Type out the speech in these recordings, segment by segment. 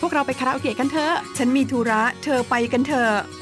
พวกเราไปคาราโอเกะกันเถอะ ฉันมีธุระ เธอไปกันเถอะ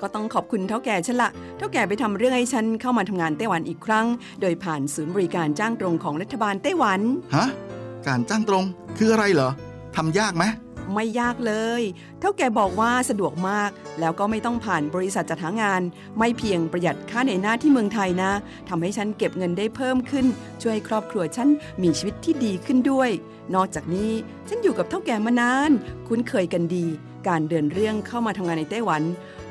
ก็ต้องขอบคุณเท่าแก่ฉันละเท่าแก่ไปทำเรื่องให้ฉันเข้ามาทำงานไต้หวันอีกครั้ง โดยผ่านศูนย์บริการจ้างตรงของรัฐบาลไต้หวันฮะการจ้างตรงคืออะไรเหรอทำยากไหมไม่ยากเลย เท่าแก่บอกว่าสะดวกมาก แล้วก็ไม่ต้องผ่านบริษัทจัดหางาน ไม่เพียงประหยัดค่าในหน้าที่เมืองไทยนะทำให้ฉันเก็บเงินได้เพิ่มขึ้น ช่วยให้ครอบครัวฉันมีชีวิตที่ดีขึ้นด้วย นอกจากนี้ฉันอยู่กับเท่าแก่มานาน คุ้นเคยกันดี การเดินเรื่องเข้ามาทำงานในไต้หวันโ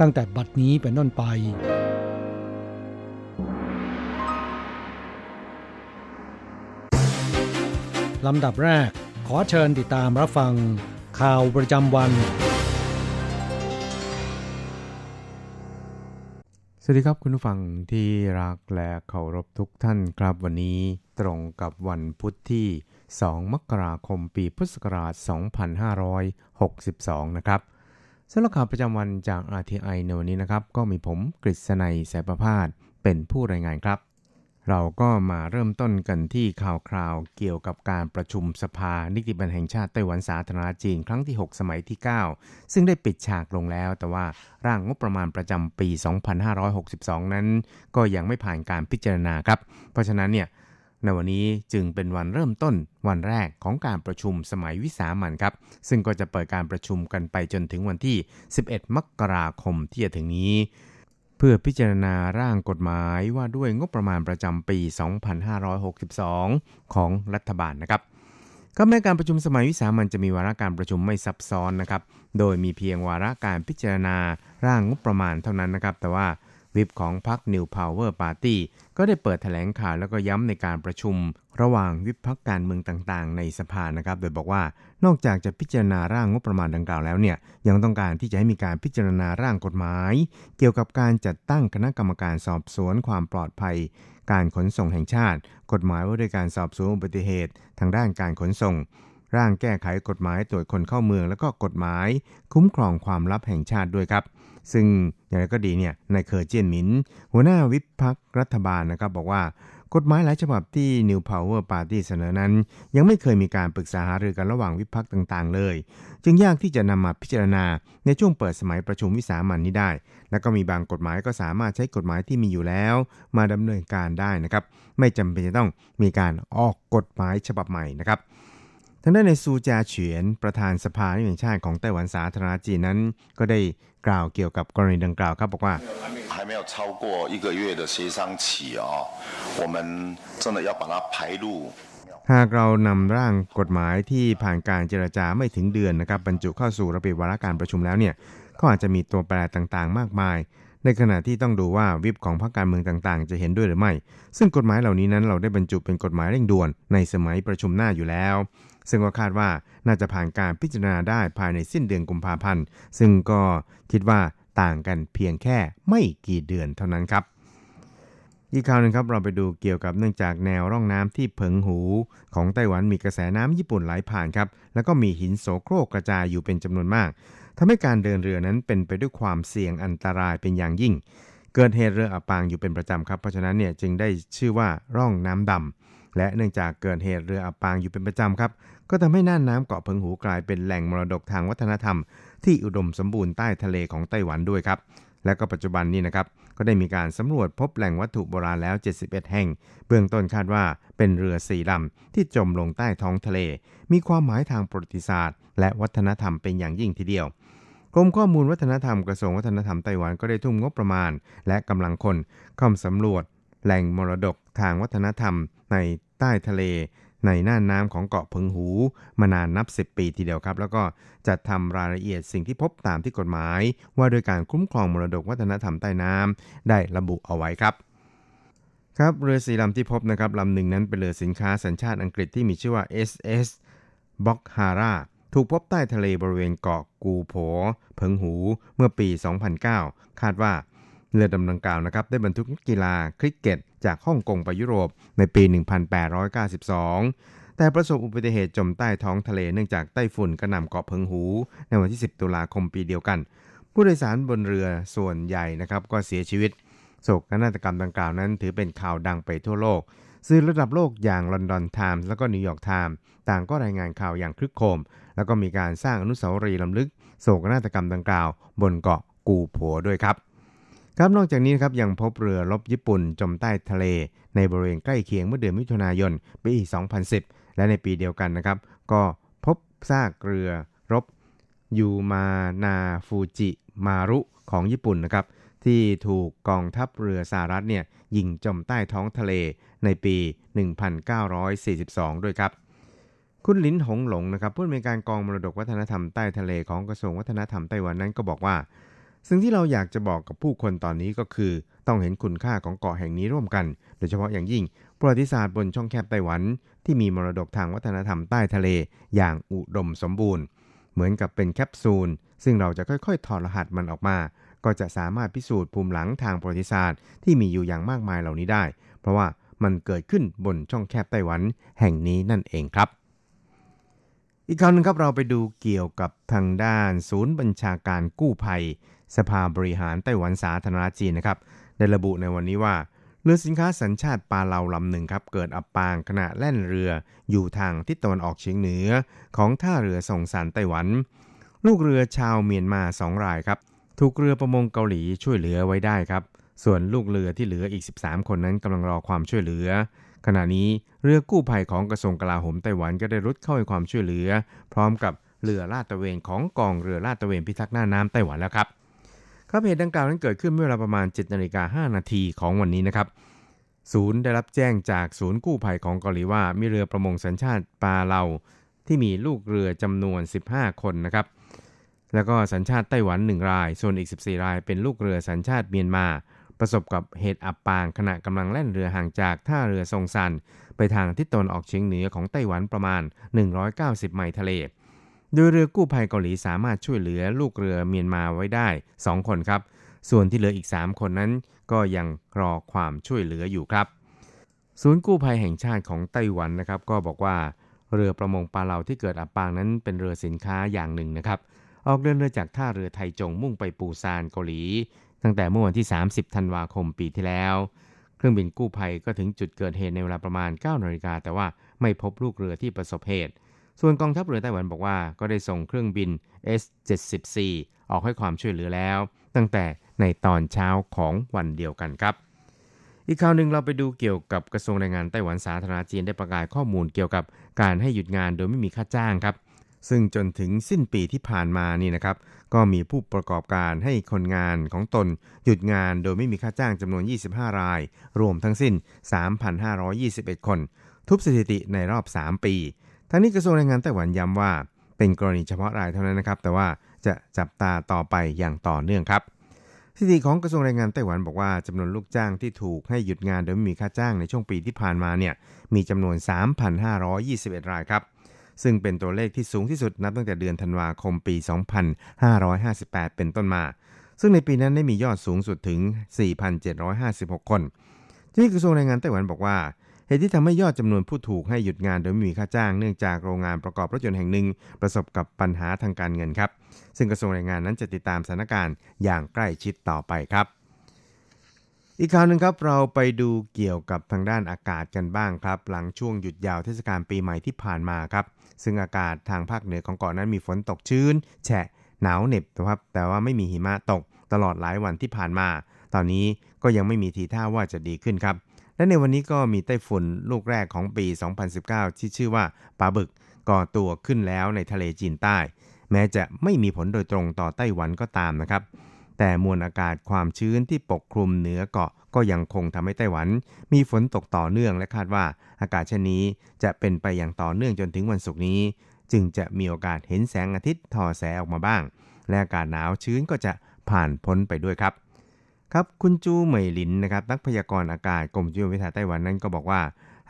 ตั้งแต่บัดนี้เป็นต้นไป ลำดับแรกขอเชิญติดตามรับฟัง ข่าวประจำวัน สวัสดีครับคุณผู้ฟังที่รักและเคารพทุกท่านครับวันนี้ตรงกับวันพุทธที่ 2 มกราคมปีพุทธศักราช 2562 นะครับ สำหรับข่าวประจำวันจาก RTI ในวันนี้นะครับ ก็มีผมกฤษณัยสายประพาสเป็นผู้รายงานครับ เราก็มาเริ่มต้นกันที่ข่าวคราวเกี่ยวกับการประชุมสภานิติบัญญัติแห่งชาติไต้หวันสาธารณจีน ครั้งที่ 6 สมัยที่ 9 ซึ่งได้ปิดฉากลงแล้ว แต่ว่าร่างงบประมาณประจำปี 2562 นั้น ก็ยังไม่ผ่านการพิจารณาครับ เพราะฉะนั้นเนี่ย ในวันนี้จึงเป็นวันเริ่มต้นวันแรกของการประชุมสมัยวิสามันครับ ซึ่งก็จะเปิดการประชุมกันไปจนถึงวันที่ 11 มกราคมที่จะถึงนี้ เพื่อพิจารณาร่างกฎหมายว่าด้วยงบประมาณประจำปี 2562 ของรัฐบาลนะครับก็แม้การประชุมสมัยวิสามันจะมีวาระการประชุมไม่ซับซ้อนนะครับ โดยมีเพียงวาระการพิจารณาร่างงบประมาณเท่านั้นนะครับ แต่ว่า วิปของพรรค New Power Party ก็ได้เปิดแถลงข่าวแล้วก็ย้ำในการประชุม ระหว่างวิปพรรคการเมืองต่างๆ ในสภานะครับ โดยบอกว่านอกจากจะพิจารณาร่างงบประมาณดังกล่าวแล้วเนี่ยยังต้องการที่จะให้มีการพิจารณาร่างกฎหมาย เกี่ยวกับการจัดตั้งคณะกรรมการสอบสวนความปลอดภัย การขนส่งแห่งชาติ กฎหมายว่าด้วยการสอบสวนอุบัติเหตุ ทางด้านการขนส่งร่างแก้ไขกฎหมายตรวจคนเข้าเมือง แล้วก็กฎหมาย คุ้มครองความลับแห่งชาติด้วยครับ ซึ่งอย่างไรก็ดีเนี่ยนายเคอร์เจียนหมิน หัวหน้าวิพักรัฐบาลนะครับบอกว่ากฎหมายหลายฉบับที่ New Power Party เสนอนั้น ยังไม่เคยมีการปรึกษาหารือกันระหว่างวิพักต่างๆ เลย จึงยากที่จะนำมาพิจารณาในช่วงเปิดสมัยประชุมวิสามันนี้ได้ และก็มีบางกฎหมายก็สามารถใช้กฎหมายที่มีอยู่แล้ว มาดำเนินการได้นะครับ ไม่จำเป็นจะต้องมีการออกกฎหมายฉบับใหม่นะครับทางด้านในซูจาเฉียนประธานสภานิติบัญญัติแห่งชาติของไต้หวันสาธารณจีนนั้น ก็ได้ กล่าวเกี่ยวกับกรณีดังกล่าวครับบอกว่า 还没有超过一个月的协商期啊，我们真的要把它排入 หากเรานำร่างกฎหมายที่ผ่านการเจรจาไม่ถึงเดือนนะครับบรรจุเข้าสู่ระเบียบวาระการประชุมแล้วเนี่ยก็อาจจะมีตัวแปรต่างๆ มากมาย ในขณะที่ต้องดูว่าวิปของพรรคการเมืองต่างๆ จะเห็นด้วยหรือไม่ ซึ่งกฎหมายเหล่านี้นั้นเราได้บรรจุเป็นกฎหมายเร่งด่วนในสมัยประชุมหน้าอยู่แล้ว ซึ่งก็คาดว่าน่าจะผ่านการพิจารณาได้ภายในสิ้นเดือนกุมภาพันธ์ ซึ่งก็ คิดว่าต่างกันเพียงแค่ไม่กี่เดือนเท่านั้นครับ อีกข่าวหนึงครับเราไปดูเกี่ยวกับเนื่องจากแนวร่องน้ำที่เพิงหูของไต้หวันมีกระแสน้ำญี่ปุ่นไหลผ่านครับแล้วก็มีหินโสโครกกระจายอยู่เป็นจำนวนมากทำให้การเดินเรือนั้นเป็นไปด้วยความเสี่ยงอันตรายเป็นอย่างยิ่ง เกิดเหตุเรืออับปางอยู่เป็นประจำครับ เพราะฉะนั้นเนี่ยจึงได้ชื่อว่าร่องน้ำดำและเนื่องจากเกิดเหตุเรืออับปางอยู่เป็นประจำครับก็ทำให้น่านน้ำเกาะเพิงหูกลายเป็นแหล่งมรดกทางวัฒนธรรม ที่อุดมสมบูรณ์ใต้ทะเลของไต้หวันด้วยครับ และก็ปัจจุบันนี้นะครับก็ได้มีการสำรวจพบแหล่งวัตถุโบราณแล้ว 71 แห่ง เบื้องต้นคาดว่าเป็นเรือสี่ลำที่จมลงใต้ท้องทะเล มีความหมายทางประวัติศาสตร์ และวัฒนธรรมเป็นอย่างยิ่งทีเดียวกรมข้อมูลวัฒนธรรมกระทรวงวัฒนธรรมไต้หวันก็ได้ทุ่มงบประมาณ และกำลังคนเข้าสำรวจ แหล่งมรดกทางวัฒนธรรมในใต้ทะเล ในน่านน้ำของเกาะเพิงหู มานานนับ 10 ปีทีเดียวครับ แล้วก็จัดทำรายละเอียดสิ่งที่พบตามที่กฎหมาย ว่าโดยการคุ้มครองมรดกวัฒนธรรมใต้น้ำได้ระบุเอาไว้ครับครับเรือสีลำที่พบนะครับลำหนึ่งนั้นเป็นเรือสินค้าสัญชาติอังกฤษที่มีชื่อว่า SS b o k h a r a ถูกพบใต้ทะเลบริเวณเกาะกูโผเพิงหูเมื่อปี 2009 คาดว่า เรือดำดังกล่าวนะครับได้บรรทุกนักกีฬาคริกเก็ต จากฮ่องกงไปยุโรปในปี 1892 แต่ประสบอุบัติเหตุจมใต้ท้องทะเลเนื่องจากไต้ฝุ่นกระหน่ำเกาะเพิงหู ในวันที่ 10 ตุลาคมปีเดียวกัน ผู้โดยสารบนเรือส่วนใหญ่นะครับก็เสียชีวิตโศกนาฏกรรมดังกล่าวนั้น ถือเป็นข่าวดังไปทั่วโลกสื่อระดับโลกอย่าง London Times และก็ New York Times ต่างก็รายงานข่าวอย่างครึกโครม แล้วก็มีการสร้างอนุสาวรีย์รำลึกโศกนาฏกรรมดังกล่าว บนเกาะกูโผด้วยครับ ครับนอกจากนี้นะครับยังพบเรือรบญี่ปุ่นจมใต้ทะเล ในบริเวณใกล้เคียงเมื่อเดือนมิถุนายนปี 2010 และในปีเดียวกันนะครับ ก็พบซากเรือรบยูมานาฟูจิมารุของญี่ปุ่นนะครับ ที่ถูกกองทัพเรือสหรัฐเนี่ยยิงจมใต้ท้องทะเลในปี 1942 ด้วยครับ คุณลินหงหลงนะครับผู้อำนวยการกองมรดกวัฒนธรรมใต้ทะเลของกระทรวงวัฒนธรรมไต้หวันนั้นก็บอกว่า สิ่งที่เราอยากจะบอกกับผู้คนตอนนี้ก็คือ ต้องเห็นคุณค่าของเกาะแห่งนี้ร่วมกัน โดยเฉพาะอย่างยิ่งประวัติศาสตร์บนช่องแคบไต้หวัน ที่มีมรดกทางวัฒนธรรมใต้ทะเลอย่างอุดมสมบูรณ์ เหมือนกับเป็นแคปซูล ซึ่งเราจะค่อยๆ ถอดรหัสมันออกมา ก็จะสามารถพิสูจน์ภูมิหลังทางประวัติศาสตร์ที่มีอยู่อย่างมากมายเหล่านี้ได้ เพราะว่ามันเกิดขึ้นบนช่องแคบไต้หวันแห่งนี้นั่นเองครับ อีกคราวหนึงครับเราไปดูเกี่ยวกับทางด้านศูนย์บัญชาการกู้ภัย สภาบริหารไต้หวันสาธารณจีนนะครับได้ระบุในวันนี้ว่าเรือสินค้าสัญชาติปาเลาลำหนึ่งครับเกิดอับปางขณะแล่นเรืออยู่ทางทิศตะวันออกเฉียงเหนือ ของท่าเรือส่งสารไต้หวัน ลูกเรือชาวเมียนมาสองรายครับถูกเรือประมงเกาหลีช่วยเหลือไว้ได้ครับ ส่วนลูกเรือที่เหลืออีก 13 คนนั้นกำลังรอความช่วยเหลือ ขณะนี้เรือกู้ภัยของกระทรวงกลาโหมไต้หวันก็ได้รุดเข้าให้ความช่วยเหลือ พร้อมกับเรือลาดตระเวนของกองเรือลาดตระเวนพิทักษ์หน้าน้ำไต้หวันแล้วครับครับเหตุดังกล่าวนั้นเกิดขึ้นเมื่อเวลาประมาณ7นาฬิกา5นาทีของวันนี้นะครับ ศูนย์ได้รับแจ้งจากศูนย์กู้ภัยของเกาหลีว่ามีเรือประมงสัญชาติปาเลาที่มีลูกเรือจำนวน 15 คนนะครับ แล้วก็สัญชาติไต้หวัน 1 ราย ส่วนอีก 14 รายเป็นลูกเรือสัญชาติเมียนมา ประสบกับเหตุอับปางขณะกำลังแล่นเรือห่างจากท่าเรือซงซัน ไปทางทิศตะวันออกเฉียงเหนือของไต้หวันประมาณ 190 ไมล์ทะเล โดยเรือกู้ภัยเกาหลีสามารถช่วยเหลือลูกเรือเมียนมาไว้ได้ 2 คนครับ ส่วนที่เหลืออีก 3 คนนั้น ก็ยังรอความช่วยเหลืออยู่ครับ ศูนย์กู้ภัยแห่งชาติของไต้หวันนะครับ ก็บอกว่าเรือประมงปลาเหลาที่เกิดอับปางนั้นเป็นเรือสินค้าอย่างหนึ่งนะครับ ออกเดินเรือจากท่าเรือไทจงมุ่งไปปูซานเกาหลี ตั้งแต่เมื่อวันที่ 30 ธันวาคมปีที่แล้ว เครื่องบินกู้ภัยก็ถึงจุดเกิดเหตุในเวลาประมาณ9นาฬิกาแต่ว่าไม่พบลูกเรือที่ประสบเหตุ ส่วนกองทัพเรือไต้หวันบอกว่าก็ได้ส่งเครื่องบิน S-74 ออกให้ความช่วยเหลือแล้ว ตั้งแต่ในตอนเช้าของวันเดียวกันครับ อีกข่าวหนึ่งเราไปดูเกี่ยวกับกระทรวงแรงงานไต้หวันสาธารณจีนได้ประกาศข้อมูลเกี่ยวกับการให้หยุดงานโดยไม่มีค่าจ้างครับ ซึ่งจนถึงสิ้นปีที่ผ่านมานี่นะครับ ก็มีผู้ประกอบการให้คนงานของตนหยุดงานโดยไม่มีค่าจ้างจำนวน 25 ราย รวมทั้งสิ้น 3,521 คน ทุบสถิติในรอบ 3 ปี ทั้งนี้กระทรวงแรงงานไต้หวันย้ำว่า เป็นกรณีเฉพาะรายเท่านั้นนะครับ แต่ว่าจะจับตาต่อไปอย่างต่อเนื่องครับสถิติของกระทรวงแรงงานไต้หวันบอกว่าจำนวนลูกจ้างที่ถูกให้หยุดงานโดยไม่มีค่าจ้างในช่วงปีที่ผ่านมาเนี่ยมีจำนวน 3,521 รายครับ ซึ่งเป็นตัวเลขที่สูงที่สุดนับตั้งแต่เดือนธันวาคมปี 2558 เป็นต้นมา ซึ่งในปีนั้นได้มียอดสูงสุดถึง 4,756 คนที่กระทรวงแรงงานไต้หวันบอกว่าเหตุที่ทำให้ยอดจำนวนผู้ถูกให้หยุดงานโดยไม่มีค่าจ้างเนื่องจากโรงงานประกอบรถยนต์แห่งหนึ่ง ประสบกับปัญหาทางการเงินครับ ซึ่งกระทรวงแรงงานนั้นจะติดตามสถานการณ์อย่างใกล้ชิดต่อไปครับ อีกข่าวหนึ่งครับเราไปดูเกี่ยวกับทางด้านอากาศกันบ้างครับ หลังช่วงหยุดยาวเทศกาลปีใหม่ที่ผ่านมาครับ ซึ่งอากาศทางภาคเหนือของเกาะนนั้นมีฝนตกชื้น แฉะหนาวเหน็บนะครับแต่ว่าไม่มีหิมะตกตลอดหลายวันที่ผ่านมา ตอนนี้ก็ยังไม่มีทีท่าว่าจะดีขึ้นครับและในวันนี้ก็มีไต้ฝุ่นลูกแรกของปี 2019 ที่ชื่อว่าปาบึกก่อตัวขึ้นแล้วในทะเลจีนใต้ แม้จะไม่มีผลโดยตรงต่อไต้หวันก็ตามนะครับ แต่มวลอากาศความชื้นที่ปกคลุมเหนือเกาะก็ยังคงทำให้ไต้หวัน มีฝนตกต่อเนื่องและคาดว่าอากาศเช่นนี้จะเป็นไปอย่างต่อเนื่องจนถึงวันศุกร์นี้ จึงจะมีโอกาสเห็นแสงอาทิตย์ทอแสออกมาบ้าง และอากาศหนาวชื้นก็จะผ่านพ้นไปด้วยครับ ครับคุณจูเหมยหลินนะครับนักพยากรณ์อากาศกรมจิววิทยาไต้หวันนั้นก็บอกว่า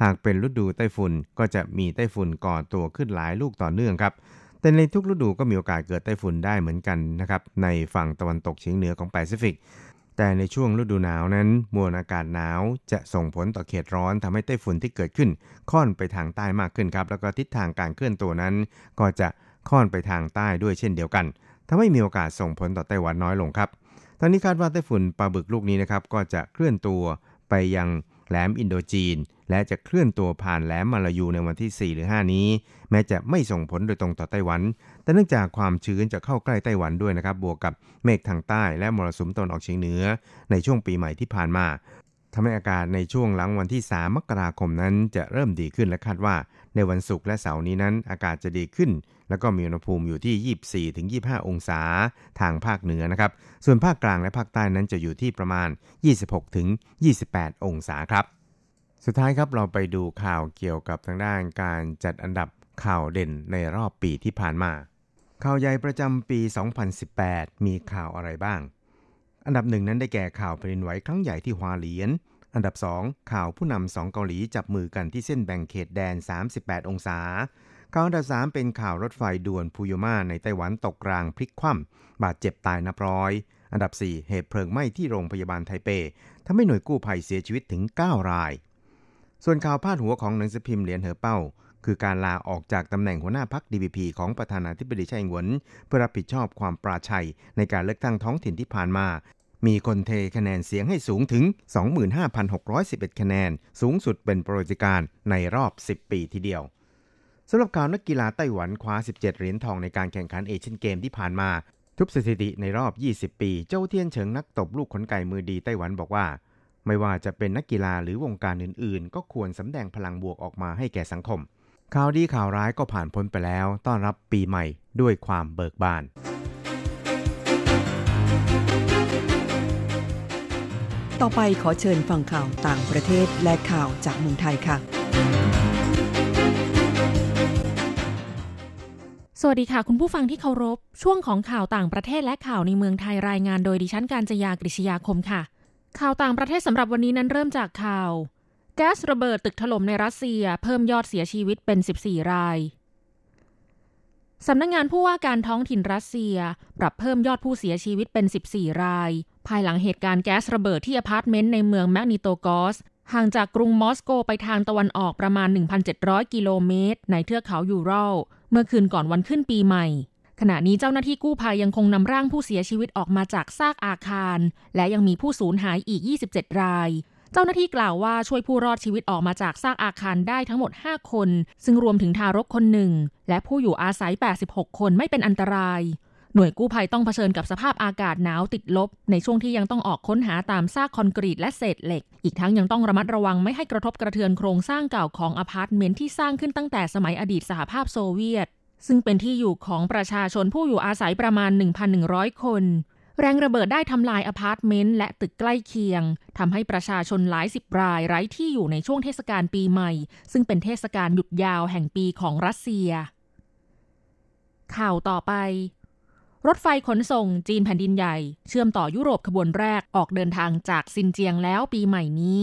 หากเป็นฤดูไต้ฝุ่นก็จะมีไต้ฝุ่นก่อตัวขึ้นหลายลูกต่อเนื่องครับ แต่ในทุกฤดูก็มีโอกาสเกิดไต้ฝุ่นได้เหมือนกันนะครับในฝั่งตะวันตกเฉียงเหนือของแปซิฟิก แต่ในช่วงฤดูหนาวนั้น มวลอากาศหนาวจะส่งผลต่อเขตร้อนทำให้ไต้ฝุ่นที่เกิดขึ้น ค่อนไปทางใต้มากขึ้นครับแล้วก็ทิศทางการเคลื่อนตัวนั้น ก็จะค่อนไปทางใต้ด้วยเช่นเดียวกันทำให้มีโอกาสส่งผลต่อไต้หวันน้อยลงครับ ตอนนี้คาดว่าไต้ฝุ่นปลาบึกลูกนี้นะครับก็จะเคลื่อนตัวไปยัง แหลมอินโดจีน และจะเคลื่อนตัวผ่านแหลมมาลายูในวันที่ 4 หรือ 5 นี้ แม้จะไม่ส่งผลโดยตรงต่อไต้หวัน แต่เนื่องจากความชื้นจะเข้าใกล้ไต้หวันด้วยนะครับ บวกกับเมฆทางใต้และมรสุมตะวันออกเฉียงเหนือ ในช่วงปีใหม่ที่ผ่านมาทำให้อากาศในช่วงหลังวันที่ 3 มกราคมนั้นจะเริ่มดีขึ้นและคาดว่า ในวันศุกร์และเสาร์นี้นั้นอากาศจะดีขึ้น แล้วก็มีอุณหภูมิอยู่ที่ 24-25 องศาทางภาคเหนือนะครับ ส่วนภาคกลางและภาคใต้นั้นจะอยู่ที่ประมาณ 26-28 องศาครับ สุดท้ายครับเราไปดูข่าวเกี่ยวกับทางด้านการจัดอันดับข่าวเด่นในรอบปีที่ผ่านมา ข่าวใหญ่ประจำปี 2018 มีข่าวอะไรบ้าง อันดับหนึ่งนั้นได้แก่ข่าวแผ่นดินไหวครั้งใหญ่ที่ฮวาเหลียน อันดับ 2 ข่าวผู้นำสองเกาหลีจับมือกันที่เส้นแบ่งเขตแดน 38 องศา ข่าวอันดับ 3 เป็นข่าวรถไฟด่วนพูโยมาในไต้หวันตกรางพลิกคว่ำบาดเจ็บตายนับร้อย อันดับ 4 เหตุเพลิงไหม้ที่โรงพยาบาลไทเปทำให้หน่วยกู้ภัยเสียชีวิตถึง 9 ราย ส่วนข่าวพาดหัวของหนังสือพิมพ์เหรียญเหอเป้า คือการลาออกจากตำแหน่งหัวหน้าพัก DPP ของประธานาธิบดีไช่อิงเหวนเพื่อรับผิดชอบความปราชัยในการเลือกตั้งท้องถิ่นที่ผ่านมา มีคนเทคะแนนเสียงให้สูงถึง 25,611 คะแนน สูงสุดเป็นประวัติการในรอบ 10 ปีทีเดียวสำหรับข่าวนักกีฬาไต้หวันคว้า 17 เหรียญทองในการแข่งขันเอเชียนเกมที่ผ่านมา ทุบสถิติในรอบ 20 ปี เจ้าเทียนเฉิงนักตบลูกขนไก่มือดีไต้หวันบอกว่า ไม่ว่าจะเป็นนักกีฬาหรือวงการอื่น ๆ ก็ควรสำแดงพลังบวกออกมาให้แก่สังคมข่าวดีข่าวร้ายก็ผ่านพ้นไปแล้ว ต้อนรับปีใหม่ด้วยความเบิกบาน ต่อไปขอเชิญฟังข่าวต่างประเทศและข่าวจากเมืองไทยค่ะ สวัสดีค่ะ คุณผู้ฟังที่เคารพ ช่วงของข่าวต่างประเทศและข่าวในเมืองไทยรายงานโดยดิฉันการจยากริชยาคมค่ะ ข่าวต่างประเทศสำหรับวันนี้นั้นเริ่มจากข่าว แก๊สระเบิดตึกถล่มในรัสเซีย เพิ่มยอดเสียชีวิตเป็น 14 รายสำนักงานผู้ว่าการท้องถิ่นรัสเซีย ปรับเพิ่มยอดผู้เสียชีวิตเป็น 14 ราย ภายหลังเหตุการณ์แก๊สระเบิดที่อพาร์ตเมนต์ในเมืองแมกนิโตกอร์ส ห่างจากกรุงมอสโกไปทางตะวันออกประมาณ 1,700 กิโลเมตร ในเทือกเขายูรัลเมื่อคืนก่อนวันขึ้นปีใหม่ ขณะนี้เจ้าหน้าที่กู้ภัยยังคงนำร่างผู้เสียชีวิตออกมาจากซากอาคาร และยังมีผู้สูญหายอีก 27 รายเจ้าหน้าที่กล่าวว่าช่วยผู้รอดชีวิตออกมาจากซากอาคารได้ทั้งหมด 5 คน ซึ่งรวมถึงทารกคนหนึ่ง และผู้อยู่อาศัย 86 คนไม่เป็นอันตราย หน่วยกู้ภัยต้องเผชิญกับสภาพอากาศหนาวติดลบ ในช่วงที่ยังต้องออกค้นหาตามซากคอนกรีตและเศษเหล็ก อีกทั้งยังต้องระมัดระวังไม่ให้กระทบกระเทือนโครงสร้างเก่าของอพาร์ตเมนต์ที่สร้างขึ้นตั้งแต่สมัยอดีตสหภาพโซเวียต ซึ่งเป็นที่อยู่ของประชาชนผู้อยู่อาศัยประมาณ 1,100 คน แรงระเบิดได้ทำลายอพาร์ตเมนต์และตึกใกล้เคียงทำให้ประชาชนหลายสิบรายไร้ที่อยู่ในช่วงเทศกาลปีใหม่ ซึ่งเป็นเทศกาลหยุดยาวแห่งปีของรัสเซีย ข่าวต่อไป รถไฟขนส่งจีนแผ่นดินใหญ่ เชื่อมต่อยุโรปขบวนแรกออกเดินทางจากซินเจียงแล้วปีใหม่นี้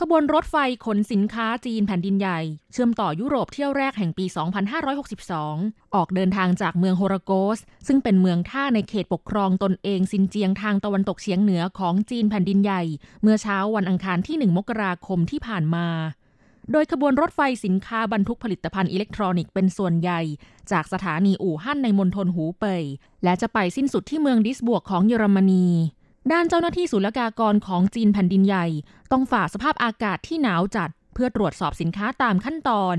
ขบวนรถไฟขนสินค้าจีนแผ่นดินใหญ่ เชื่อมต่อยุโรปเที่ยวแรกแห่งปี 2562 ออกเดินทางจากเมืองโฮราโกส ซึ่งเป็นเมืองท่าในเขตปกครองตนเองซินเจียงทางตะวันตกเฉียงเหนือของจีนแผ่นดินใหญ่ เมื่อเช้าวันอังคารที่ 1 มกราคมที่ผ่านมา โดยขบวนรถไฟสินค้าบรรทุกผลิตภัณฑ์อิเล็กทรอนิกส์เป็นส่วนใหญ่ จากสถานีอู่ฮั่นในมณฑลหูเป่ยและจะไปสิ้นสุดที่เมืองดิสบวกของเยอรมนี ด้านเจ้าหน้าที่ศุลกากรของจีนแผ่นดินใหญ่ ต้องฝ่าสภาพอากาศที่หนาวจัด เพื่อตรวจสอบสินค้าตามขั้นตอน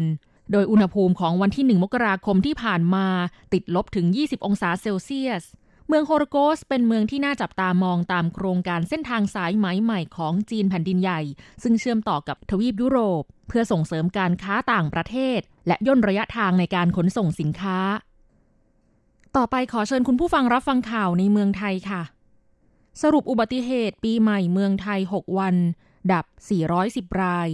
โดยอุณหภูมิของวันที่ 1 มกราคมที่ผ่านมาติดลบถึง 20 องศาเซลเซียส เมืองโฮโรโกสเป็นเมืองที่น่าจับตามองตามโครงการเส้นทางสายไหมใหม่ของจีนแผ่นดินใหญ่ ซึ่งเชื่อมต่อกับทวีปยุโรป เพื่อส่งเสริมการค้าต่างประเทศ และย่นระยะทางในการขนส่งสินค้า ต่อไปขอเชิญคุณผู้ฟังรับฟังข่าวในเมืองไทยค่ะ สรุปอุบัติเหตุปีใหม่เมืองไทย 6 วัน ดับ 410 ราย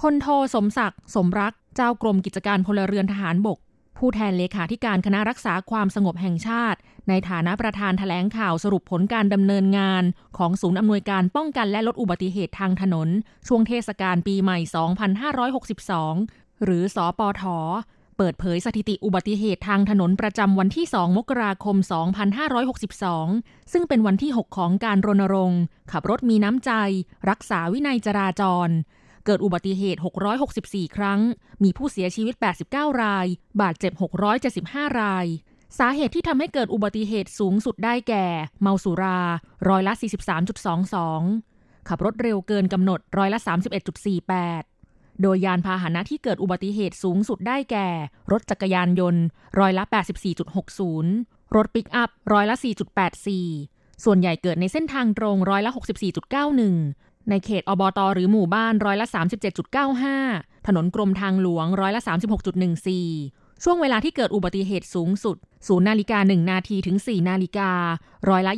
พลโทสมศักดิ์สมรัก เจ้ากรมกิจการพลเรือนทหารบก ผู้แทนเลขาธิการคณะรักษาความสงบแห่งชาติ ในฐานะประธานถแถลงข่าวสรุปผลการดำเนินงาน ของศูนย์อำนวยการป้องกันและลดอุบัติเหตุทางถนน ช่วงเทศกาลปีใหม่ 2562 หรือสอปอทเปิดเผยสถิติอุบัติเหตุทางถนนประจำวันที่ 2 มกราคม 2562 ซึ่งเป็นวันที่ 6 ของการรณรงค์ ขับรถมีน้ำใจ รักษาวินัยจราจร เกิดอุบัติเหตุ 664 ครั้ง มีผู้เสียชีวิต 89 ราย บาดเจ็บ 675 ราย สาเหตุที่ทำให้เกิดอุบัติเหตุสูงสุดได้แก่ เมาสุรา ร้อยละ 43.22 ขับรถเร็วเกินกำหนด ร้อยละ 31.48 โดยยานพาหนะที่เกิดอุบัติเหตุสูงสุดได้แก่ รถจักรยานยนต์ ร้อยละ 84.60 รถปิกอัพ ร้อยละ 4.84ส่วนใหญ่เกิดในเส้นทางตรงร้อยละ 64.91 ในเขตอบตหรือหมู่บ้านร้อยละ 37.95 ถนนกรมทางหลวงร้อยละ 36.14 ช่วงเวลาที่เกิดอุบัติเหตุสูงสุด 0 นาฬิกา 1 นาทีถึง 4 นาฬิการ้อยละ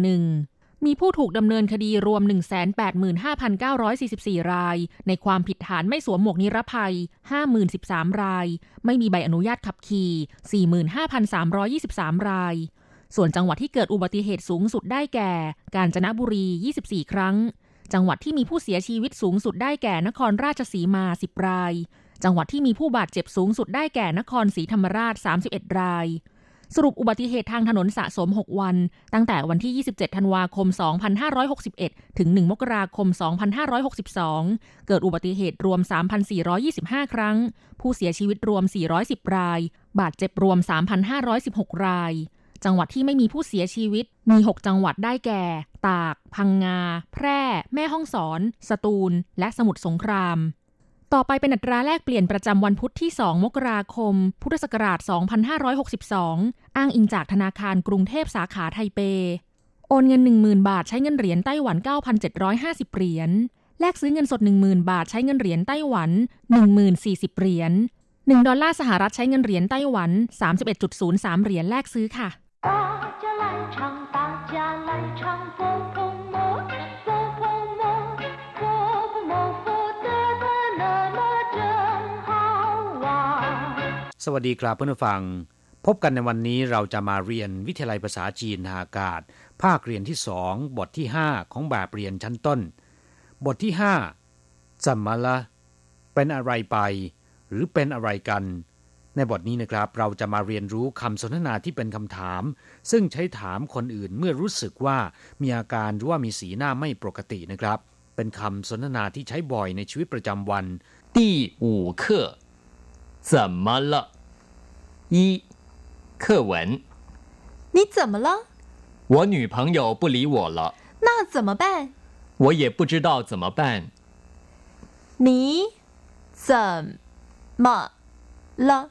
28.61 มีผู้ถูกดำเนินคดีรวม 185,944 ราย ในความผิดฐานไม่สวมหมวกนิรภัย 50,013 ราย ไม่มีใบอนุญาตขับขี่ 45,323 รายส่วนจังหวัดที่เกิดอุบัติเหตุสูงสุดได้แก่ กาญจนบุรี 24 ครั้ง จังหวัดที่มีผู้เสียชีวิตสูงสุดได้แก่นครราชสีมา 10 ราย จังหวัดที่มีผู้บาดเจ็บสูงสุดได้แก่นครศรีธรรมราช 31 ราย สรุปอุบัติเหตุทางถนนสะสม 6 วัน ตั้งแต่วันที่ 27 ธันวาคม 2561 ถึง 1 มกราคม 2562 เกิดอุบัติเหตุรวม 3,425 ครั้ง ผู้เสียชีวิตรวม 410 ราย บาดเจ็บรวม 3,516 ราย จังหวัดที่ไม่มีผู้เสียชีวิต มี 6 จังหวัดได้แก่ ตาก พังงา แพร่ แม่ฮ่องสอน สตูล และสมุทรสงคราม ต่อไปเป็นอัตราแลกเปลี่ยนประจำวันพุธที่ 2 มกราคม พุทธศักราช 2562 อ้างอิงจากธนาคารกรุงเทพสาขาไทเป โอนเงิน 10,000 บาทใช้เงินเหรียญไต้หวัน 9,750 เหรียญ แลกซื้อเงินสด 10,000 บาทใช้เงินเหรียญไต้หวัน 10,040 เหรียญ1ดอลลาร์สหรัฐใช้เงินเหรียญไต้หวัน 31.03 เหรียญแลกซื้อค่ะ สวัสดีครับเพื่อนฟัง พบกันในวันนี้เราจะมาเรียนวิทยาลัยภาษาจีนทางอากาศ ภาคเรียนที่สองบทที่5ของแบบเรียนชั้นต้น บทที่5จัมมาละ เป็นอะไรไป หรือเป็นอะไรกัน ในบทนี้นะครับ เราจะมาเรียนรู้คำสนทนาที่เป็นคำถาม ซึ่งใช้ถามคนอื่นเมื่อรู้สึกว่ามีอาการหรือว่ามีสีหน้าไม่ปกตินะครับ เป็นคำสนทนาที่ใช้บ่อยในชีวิตประจำวัน第五课怎么了一课文，你怎么了？我女朋友不理我了。那怎么办？我也不知道怎么办。你怎么了？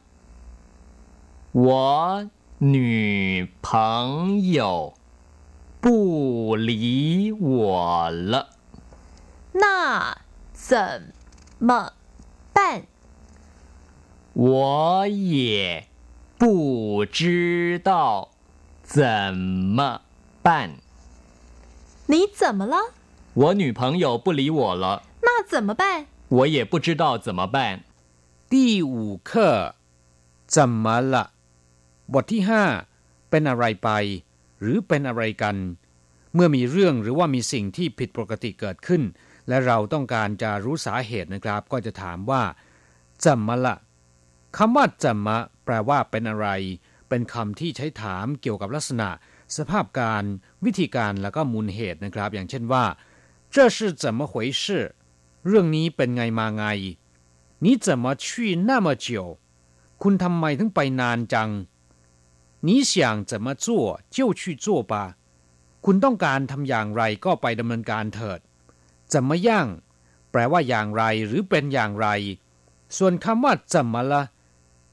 我女朋友不理我了。那怎么办？我也不知道怎么办。你怎么了？我女朋友不理我了。那怎么办？我也不知道怎么办。第五课怎么了 บทที่ห้าเป็นอะไรไป หรือเป็นอะไรกัน เมื่อมีเรื่องหรือว่ามีสิ่งที่ผิดปกติเกิดขึ้น และเราต้องการจะรู้สาเหตุนะครับ ก็จะถามว่า怎么了คำว่าจะมะแปลว่าเป็นอะไร เป็นคำที่ใช้ถามเกี่ยวกับลักษณะ สภาพการ วิธีการแล้วก็มูลเหตุนะครับ อย่างเช่นว่า这是怎么回事เรื่องนี้เป็นไงมาไง你怎么去那么久คุณทำไมถึงไปนานจัง 你想怎么做就去做吧คุณต้องการทำอย่างไรก็ไปดำเนินการเถิดจะมาย่างแปลว่าอย่างไรหรือเป็นอย่างไร ส่วนคำว่าจะมาละ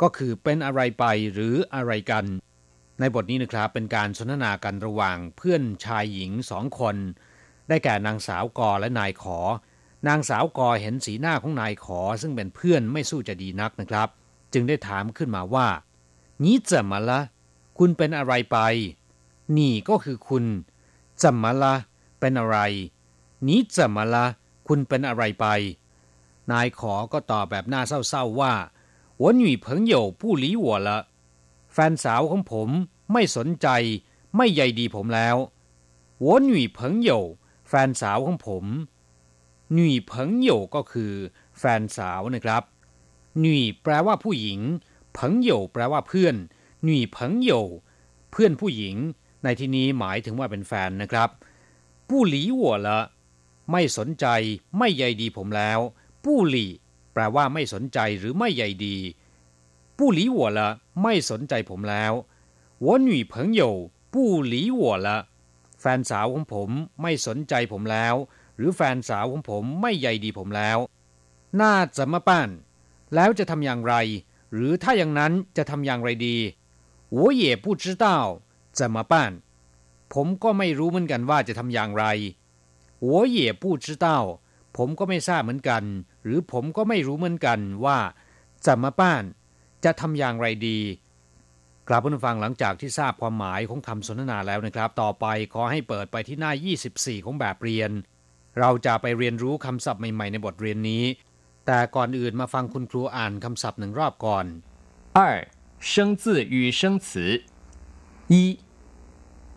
ก็คือเป็นอะไรไปหรืออะไรกัน ในบทนี้นะครับเป็นการสนทนากันระหว่างเพื่อนชายหญิงสองคน ได้แก่นางสาวกอและนายขอ นางสาวกอเห็นสีหน้าของนายขอซึ่งเป็นเพื่อนไม่สู้จะดีนักนะครับ จึงได้ถามขึ้นมาว่านี่จะมาละ คุณเป็นอะไรไป นี่ก็คือคุณจะมาละเป็นอะไรนี่จะมาละคุณเป็นอะไรไป นายขอก็ตอบแบบหน้าเศร้าๆว่า我女朋友不理我了แฟนสาวของผมไม่สนใจ ไม่ใยดีผมแล้ว我女朋友แฟนสาวของผมหนุ่ยเพิงโยก็คือ แฟนสาวนะครับหนุ่ยแปลว่าผู้หญิงเพิงโยแปลว่าเพื่อน หนุ่ยเพิงโยเพื่อนผู้หญิง ในที่นี้หมายถึงว่าเป็นแฟนนะครับผู้หลีหัวละไม่สนใจ ไม่ใยดีผมแล้วผู้หลีแปลว่าไม่สนใจหรือไม่ใยดีผู้หลีหัวละไม่สนใจผมแล้ว我女朋友不理我了แฟนสาวของผมไม่สนใจผมแล้ว หรือแฟนสาวของผมไม่ใยดีผมแล้ว น่าจะมาป้านแล้วจะทำอย่างไร หรือถ้าอย่างนั้นจะทำอย่างไรดี 我也不知道怎么办ผมก็ไม่รู้เหมือนกันว่าจะทำอย่างไร我也不知道ผมก็ไม่ทราบเหมือนกัน หรือผมก็ไม่รู้เหมือนกันว่าจะมาป้าน จะทำอย่างไรดีกลับมาฟังหลังจากที่ทราบความหมายของคำสนทนาแล้วนะครับ ต่อไปขอให้เปิดไปที่หน้า 24 ของแบบเรียน เราจะไปเรียนรู้คำศัพท์ใหม่ๆในบทเรียนนี้ แต่ก่อนอื่นมาฟังคุณครูอ่านคำศัพท์หนึ่งรอบก่อน二 生字与生词一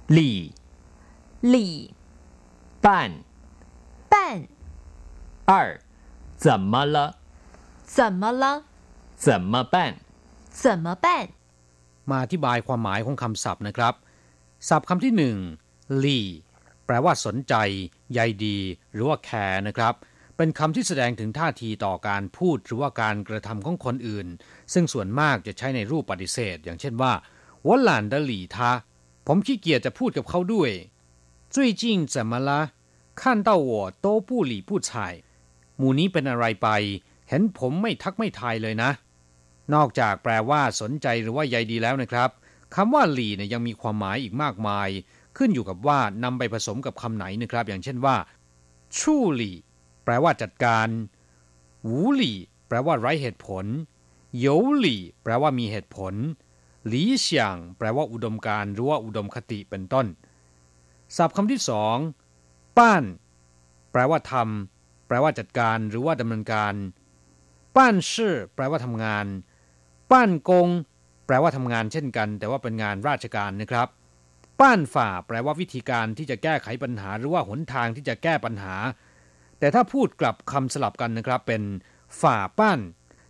理理办办二，怎么了？怎么了？怎么办？怎么办？มาอธิบายความหมายของคำศัพท์นะครับ ศัพท์คำที่หนึ่งลีแปลว่าสนใจ ใยดี หรือว่าแคร์นะครับ เป็นคำที่แสดงถึงท่าทีต่อการพูดหรือว่าการกระทำของคนอื่น ซึ่งส่วนมากจะใช้ในรูปปฏิเสธ อย่างเช่นว่า我懒得理他 ผมขี้เกียจจะพูดกับเขาด้วย最近怎么了看到我都不理不睬หมู่นี้เป็นอะไรไป เห็นผมไม่ทักไม่ทายเลยนะ นอกจากแปลว่าสนใจหรือว่าใยดีแล้วนะครับคำว่าหลี่เนี่ยยังมีความหมายอีกมากมาย ขึ้นอยู่กับว่านำไปผสมกับคำไหนนะครับ อย่างเช่นว่าชู่หลี่ แปลว่าจัดการหูหลี่ แปลว่าไร้เหตุผลโยหลี่ แปลว่ามีเหตุผลหลีเฉียง แปลว่าอุดมการหรือว่าอุดมคติเป็นต้นศัพท์คำที่สองป้าน แปลว่าทำแปลว่าจัดการหรือว่าดำเนินการป้านชื่อแปลว่าทำงาน ป้านกง แปลว่าทำงานเช่นกัน แต่ว่าเป็นงานราชการนะครับ ป้านฝ่า แปลว่าวิธีการที่จะแก้ไขปัญหา หรือว่าหนทางที่จะแก้ปัญหา แต่ถ้าพูดกลับคำสลับกันนะครับเป็นฝ่าป้าน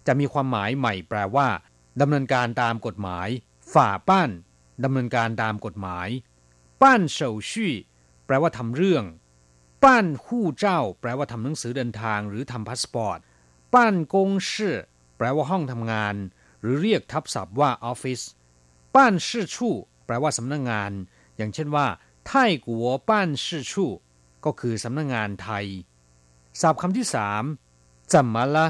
จะมีความหมายใหม่แปลว่าดำเนินการตามกฎหมาย ฝ่าป้านดำเนินการตามกฎหมาย ป้านเฉาชี่แปลว่าทำเรื่อง ป้านหู้เจ้า แปลว่าทำหนังสือเดินทาง หรือทำพาสปอร์ต ป้านกงชื่อแปลว่าห้องทำงาน หรือเรียกทับศัพท์ว่าออฟฟิศ ป้านชื่อชู่แปลว่าสำนักงงาน อย่างเช่นว่าไทยกัวป้านชื่อชู่ก็คือสำนักงงานไทย ศัพท์คำที่สามจัมมาละ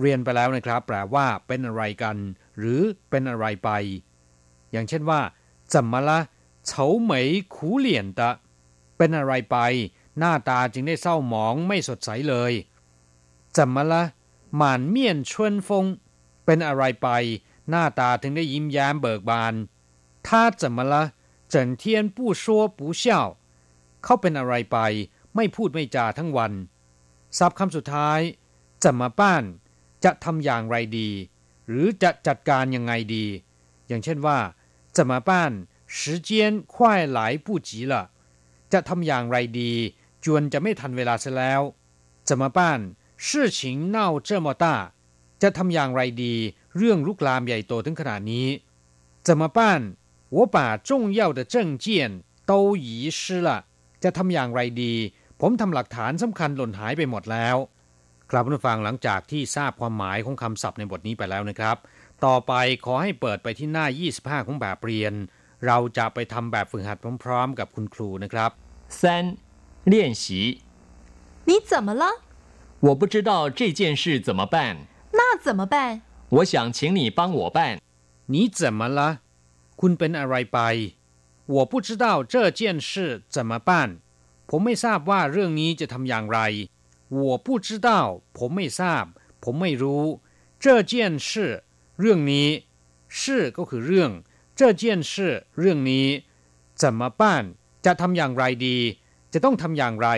เรียนไปแล้วนะครับ แปลว่า เป็นอะไรกัน หรือเป็นอะไรไป อย่างเช่นว่าจัมมาละเฉาเหมยขูเหลี่ยนตะ เป็นอะไรไป หน้าตาจึงได้เศร้าหมองไม่สดใสเลยจัมมาละหมานเมียนชวนฟง เป็นอะไรไป หน้าตาถึงได้ยิ้มแย้มเบิกบานถ้าจัมมาละเฉินเทียนปู้ชัวปูเช่ยเขาเป็นอะไรไป ไม่พูดไม่จาทั้งวัน ศัพท์คำสุดท้ายจะมาป้าน จะทำอย่างไรดี หรือจะจัดการยังไงดี อย่างเช่นว่าจะมาป้าน时间快来不及了จะทำอย่างไรดี จวนจะไม่ทันเวลาเสียแล้วจะมาป้าน事情闹这么大จะทำอย่างไรดี เรื่องลุกลามใหญ่โตถึงขนาดนี้怎么办我把重要的证件都遗失了จะทำอย่างไรดี ผมทำหลักฐานสำคัญหล่นหายไปหมดแล้ว ครับผู้ฟังหลังจากที่ทราบความหมายของคำศัพท์ในบทนี้ไปแล้วนะครับ ต่อไปขอให้เปิดไปที่หน้า 25 ของแบบเรียน เราจะไปทำแบบฝึกหัดพร้อมๆ กับคุณครูนะครับ 三练习你怎么了？我不知道这件事怎么办那怎么办？我想请你帮我办你怎么了คุณเป็นอะไรไป我不知道这件事怎么办 ผมไม่ทราบว่าเรื่องนี้จะทำอย่างไร我不知道ผมไม่ทราบ ผมไม่รู้这件事เรื่องนี้事ก็คือเรื่อง这件事เรื่องนี้怎么办จะทำอย่างไรดี จะต้องทำอย่างไร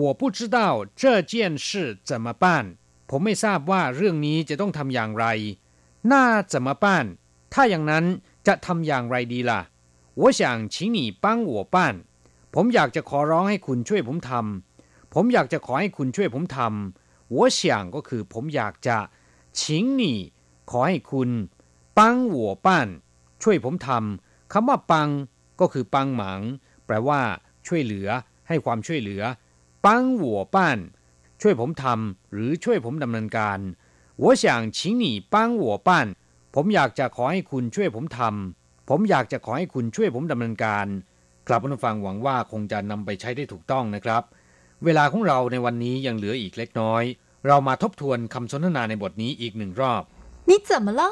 我不知道这件事怎么办ผมไม่ทราบว่าเรื่องนี้จะต้องทำอย่างไร那怎么办ถ้าอย่างนั้นจะทำอย่างไรดีล่ะ我想请你帮我办 ผมอยากจะขอร้องให้คุณช่วยผมทำผมอยากจะขอให้คุณช่วยผมทำ我想ก็คือผมอยากจะ请你ขอให้คุณ帮我办ช่วยผมทำคำว่าปัง ก็คือปังหมัง แปลว่า ช่วยเหลือ ให้ความช่วยเหลือ ปังหัวป้านช่วยผมทำหรือช่วยผมดำเนินการ我想请你帮我办ผมอยากจะขอให้คุณช่วยผมทำผมอยากจะขอให้คุณช่วยผมดำเนินการ กลับมาฟังหวังว่าคงจะนำไปใช้ได้ถูกต้องนะครับ เวลาของเราในวันนี้ยังเหลืออีกเล็กน้อย เรามาทบทวนคำสนทนาในบทนี้อีกหนึ่งรอบ你怎么了？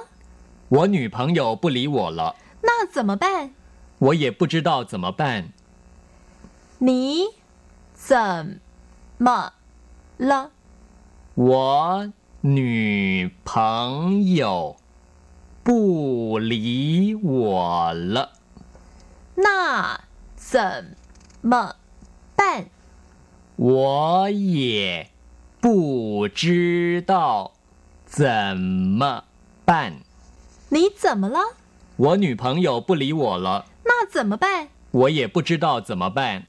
我女朋友不理我了那怎么办？我也不知道怎么办你怎么了？我女朋友不理我了那 怎么办？我也不知道怎么办你怎么了？我女朋友不理我了那怎么办？我也不知道怎么办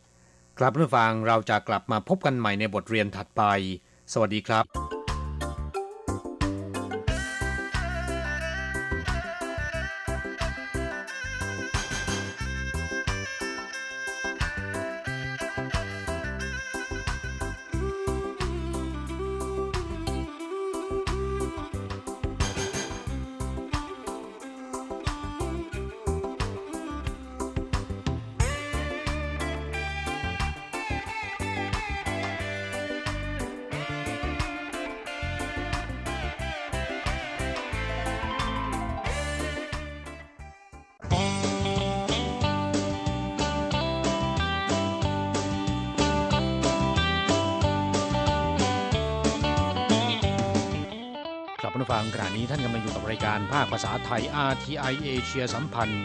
กลับมาฟังเราจะกลับมาพบกันใหม่ในบทเรียนถัดไป สวัสดีครับ ผู้ฟังขณะนี้ท่านกำลังอยู่กับรายการภาคภาษาไทย RTI เอเชียสัมพันธ์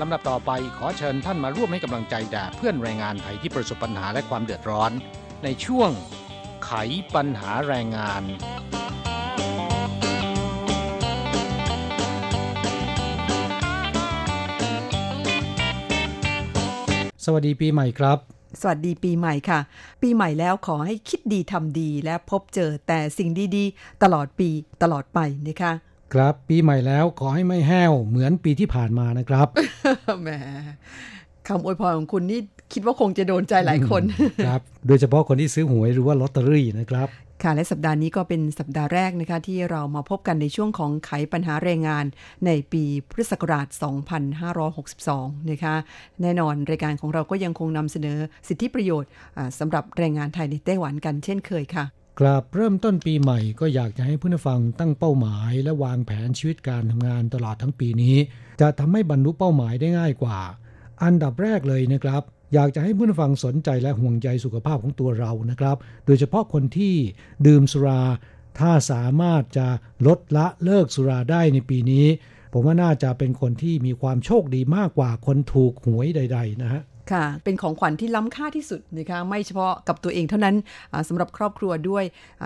ลำดับต่อไปขอเชิญท่านมาร่วมให้กำลังใจแด่เพื่อนแรงงานไทยที่ประสบปัญหาและความเดือดร้อน ในช่วงไขปัญหาแรงงานสวัสดีปีใหม่ครับ สวัสดีปีใหม่ค่ะ ปีใหม่แล้วขอให้คิดดีทำดีและพบเจอแต่สิ่งดีๆ ตลอดปีตลอดไปนะคะครับปีใหม่แล้วขอให้ไม่แห้วเหมือนปีที่ผ่านมานะครับแหมคำอวยพรของคุณนี่คิดว่าคงจะโดนใจหลายคน ครับ โดยเฉพาะคนที่ซื้อหวยหรือว่าลอตเตอรี่นะครับ ค่ะและสัปดาห์นี้ก็เป็นสัปดาห์แรกนะคะที่เรามาพบกันในช่วงของไขปัญหาแรงงานในปีพุทธศักราช 2562 นะคะแน่นอนรายการของเราก็ยังคงนำเสนอสิทธิประโยชน์สำหรับแรงงานไทยในไต้หวันกันเช่นเคยค่ะกลับเริ่มต้นปีใหม่ก็อยากจะให้ผู้นฟังตั้งเป้าหมาย และวางแผนชีวิตการทำงานตลอดทั้งปีนี้ จะทำให้บรรลุเป้าหมายได้ง่ายกว่า อันดับแรกเลยนะครับ อยากจะให้ผู้นฟังสนใจและห่วงใยสุขภาพของตัวเรานะครับ โดยเฉพาะคนที่ดื่มสุรา ถ้าสามารถจะลดละเลิกสุราได้ในปีนี้ ผมว่าน่าจะเป็นคนที่มีความโชคดีมากกว่าคนถูกหวยใด ๆ นะฮะ ค่ะ เป็นของขวัญที่ล้ำค่าที่สุดนะคะ ไม่เฉพาะกับตัวเองเท่านั้นอ่าสำหรับครอบครัวด้วย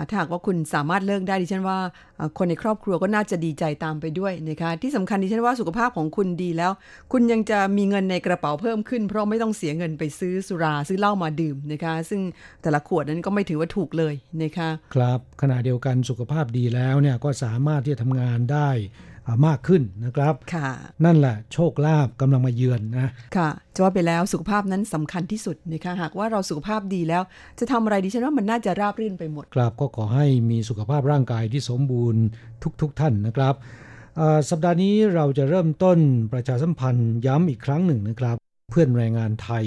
ถ้าหากว่าคุณสามารถเลิกได้ดิฉันว่าคนในครอบครัวก็น่าจะดีใจตามไปด้วยนะคะที่สำคัญดิฉันว่าสุขภาพของคุณดีแล้ว คุณยังจะมีเงินในกระเป๋าเพิ่มขึ้น เพราะไม่ต้องเสียเงินไปซื้อสุราซื้อเหล้ามาดื่มนะคะ ซึ่งแต่ละขวดนั้นก็ไม่ถือว่าถูกเลยนะคะ ครับขณะเดียวกันสุขภาพดีแล้วเนี่ยก็สามารถที่จะทำงานได้ มากขึ้นนะครับค่ะนั่นแหละโชคลาภกำลังมาเยือนนะ ค่ะจะว่าไปแล้วสุขภาพนั้นสำคัญที่สุดนะคะหากว่าเราสุขภาพดีแล้ว จะทำอะไรดิฉันว่ามันน่าจะราบรื่นไปหมด ครับก็ขอให้มีสุขภาพร่างกายที่สมบูรณ์ทุกๆทท่านนะครับเอ่อสัปดาห์นี้เราจะเริ่มต้นประชาสัมพันธ์ย้ำอีกครั้งหนึ่งนะครับ เพื่อนแรงงานไทย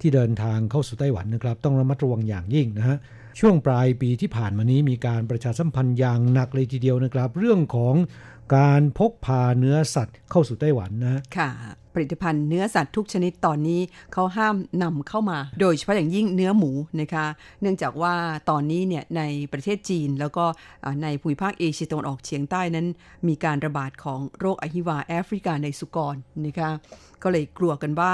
ที่เดินทางเข้าสู่ไต้หวันนะครับ ต้องระมัดระวังอย่างยิ่งนะฮะช่วงปลายปีที่ผ่านมานี้มีการประชาสัมพันธ์อย่างหนักเลยทีเดียวนะครับ เรื่องของ การพกพาเนื้อสัตว์เข้าสู่ไต้หวันนะค่ะ ผลิตภัณฑ์เนื้อสัตว์ทุกชนิดตอนนี้เขาห้ามนำเข้ามา โดยเฉพาะอย่างยิ่งเนื้อหมูนะคะ เนื่องจากว่าตอนนี้เนี่ยในประเทศจีน แล้วก็ในภูมิภาคเอเชียตะวันออกเฉียงใต้นั้น มีการระบาดของโรคอหิวาแอฟริกาในสุกรนะคะ ก็เลยกลัวกันว่า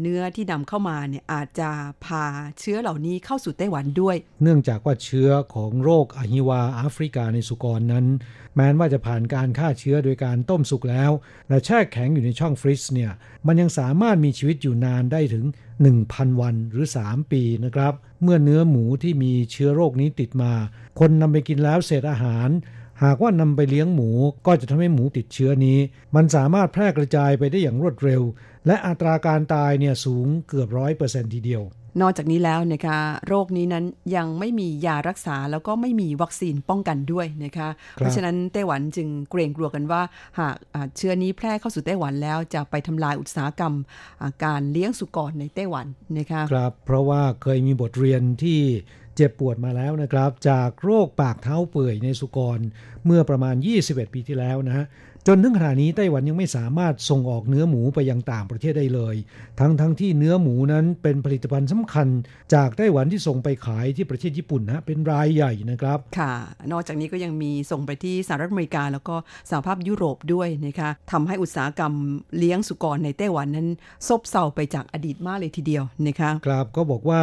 เนื้อที่นำเข้ามาเนี่ยอาจจะพาเชื้อเหล่านี้เข้าสู่ไต้หวันด้วย เนื่องจากว่าเชื้อของโรคอหิวาแอฟริกาในสุกรนั้น แม้นว่าจะผ่านการฆ่าเชื้อโดยการต้มสุกแล้วและแช่แข็งอยู่ในช่องฟรีซเนี่ยมันยังสามารถมีชีวิตอยู่นานได้ถึง 1,000 วันหรือ 3 ปีนะครับ เมื่อเนื้อหมูที่มีเชื้อโรคนี้ติดมา คนนำไปกินแล้วเศษอาหาร หากว่านำไปเลี้ยงหมูก็จะทำให้หมูติดเชื้อนี้ มันสามารถแพร่กระจายไปได้อย่างรวดเร็ว และอัตราการตายเนี่ยสูงเกือบร้อยเปอร์เซ็นทีเดียว นอกจากนี้แล้วนะคะโรคนี้นั้นยังไม่มียารักษาแล้วก็ไม่มีวัคซีนป้องกันด้วยนะคะเพราะฉะนั้นไต้หวันจึงเกรงกลัวกันว่า หากอ่าเชื้อนี้แพร่เข้าสู่ไต้หวันแล้วจะไปทำลายอุตสาหกรรมอ่าการเลี้ยงสุกรในไต้หวันนะคะครับเพราะว่าเคยมีบทเรียนที่ เจ็บปวดมาแล้วนะครับ จากโรคปากเท้าเปื่อยในสุกรเมื่อประมาณ 21 ปีที่แล้วนะฮะ จนถึงขณะนี้ไต้หวันยังไม่สามารถส่งออกเนื้อหมูไปยังต่างประเทศได้เลย ทั้งทั้งที่เนื้อหมูนั้นเป็นผลิตภัณฑ์สำคัญ จากไต้หวันที่ส่งไปขายที่ประเทศญี่ปุ่นนะฮะเป็นรายใหญ่นะครับ ค่ะ นอกจากนี้ก็ยังมีส่งไปที่สหรัฐอเมริกา แล้วก็สหภาพยุโรปด้วยนะคะทำให้อุตสาหกรรมเลี้ยงสุกรในไต้หวันนั้นซบเซาไปจากอดีตมากเลยทีเดียวนะคะครับก็บอกว่า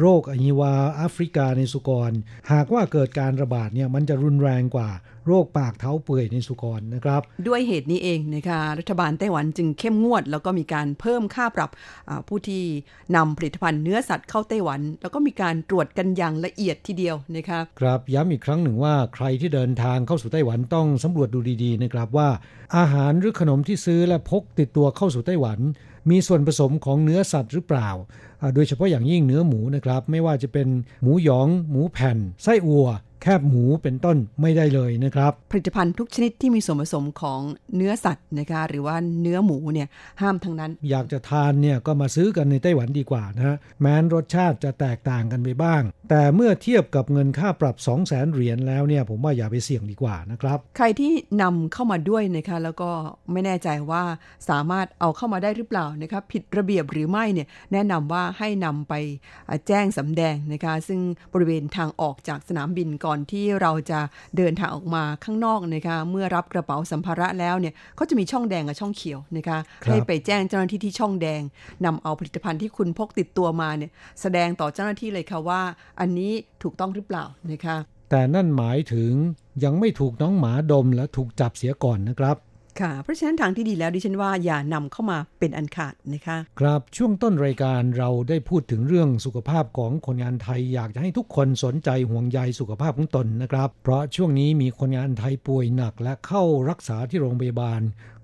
โรคอหิวาแอฟริกาในสุกร หากว่าเกิดการระบาดเนี่ยมันจะรุนแรงกว่า โรคปากเท้าเปื่อยในสุกรนะครับ ด้วยเหตุนี้เองนะคะรัฐบาลไต้หวันจึงเข้มงวด แล้วก็มีการเพิ่มค่าปรับอ่าผู้ที่นำผลิตภัณฑ์เนื้อสัตว์เข้าไต้หวัน แล้วก็มีการตรวจกันอย่างละเอียดทีเดียวนะคะครับย้ำอีกครั้งหนึ่งว่าใครที่เดินทางเข้าสู่ไต้หวันต้องสำรวจดูดีๆนะครับว่า อาหารหรือขนมที่ซื้อและพกติดตัวเข้าสู่ไต้หวัน มีส่วนผสมของเนื้อสัตว์หรือเปล่าอ่าโดยเฉพาะอย่างยิ่งเนื้อหมูนะครับ ไม่ว่าจะเป็นหมูหยอง หมูแผ่น ไส้อัว แคบหมูเป็นต้นไม่ได้เลยนะครับ ผลิตภัณฑ์ทุกชนิดที่มีส่วนผสมของเนื้อสัตว์นะคะหรือว่าเนื้อหมูเนี่ยห้ามทั้งนั้น อยากจะทานเนี่ยก็มาซื้อกันในไต้หวันดีกว่านะฮะแม้นรสชาติจะแตกต่างกันไปบ้าง แต่เมื่อเทียบกับเงินค่าปรับ 2 0 0แสนเหรียญแล้วเนี่ยผมว่าอย่าไปเสี่ยงดีกว่านะครับ ใครที่นำเข้ามาด้วยนะคะแล้วก็ไม่แน่ใจว่าสามารถเอาเข้ามาได้หรือเปล่านะคะผิดระเบียบหรือไม่เนี่ยแนะนำว่าให้นำไปอ่าแจ้งสำแดงนะคะซึ่งบริเวณทางออกจากสนามบินก่อนก่อนที่เราจะเดินทางออกมาข้างนอกนะคะเมื่อรับกระเป๋าสัมภาระแล้วเนี่ยเขาจะมีช่องแดงกับช่องเขียวนะคะครับให้ไปแจ้งเจ้าหน้าที่ที่ช่องแดงนำเอาผลิตภัณฑ์ที่คุณพกติดตัวมาเนี่ยแสดงต่อเจ้าหน้าที่เลยค่ะว่า อันนี้ถูกต้องหรือเปล่านะคะแต่นั่นหมายถึงยังไม่ถูกน้องหมาดมและถูกจับเสียก่อนนะครับ ค่ะ เพราะฉะนั้นทางที่ดีแล้วดิฉันว่าอย่านำเข้ามาเป็นอันขาดนะคะ ครับช่วงต้นรายการเราได้พูดถึงเรื่องสุขภาพของคนงานไทยอยากจะให้ทุกคนสนใจห่วงใยสุขภาพของตนนะครับ เพราะช่วงนี้มีคนงานไทยป่วยหนักและเข้ารักษาที่โรงพยาบาล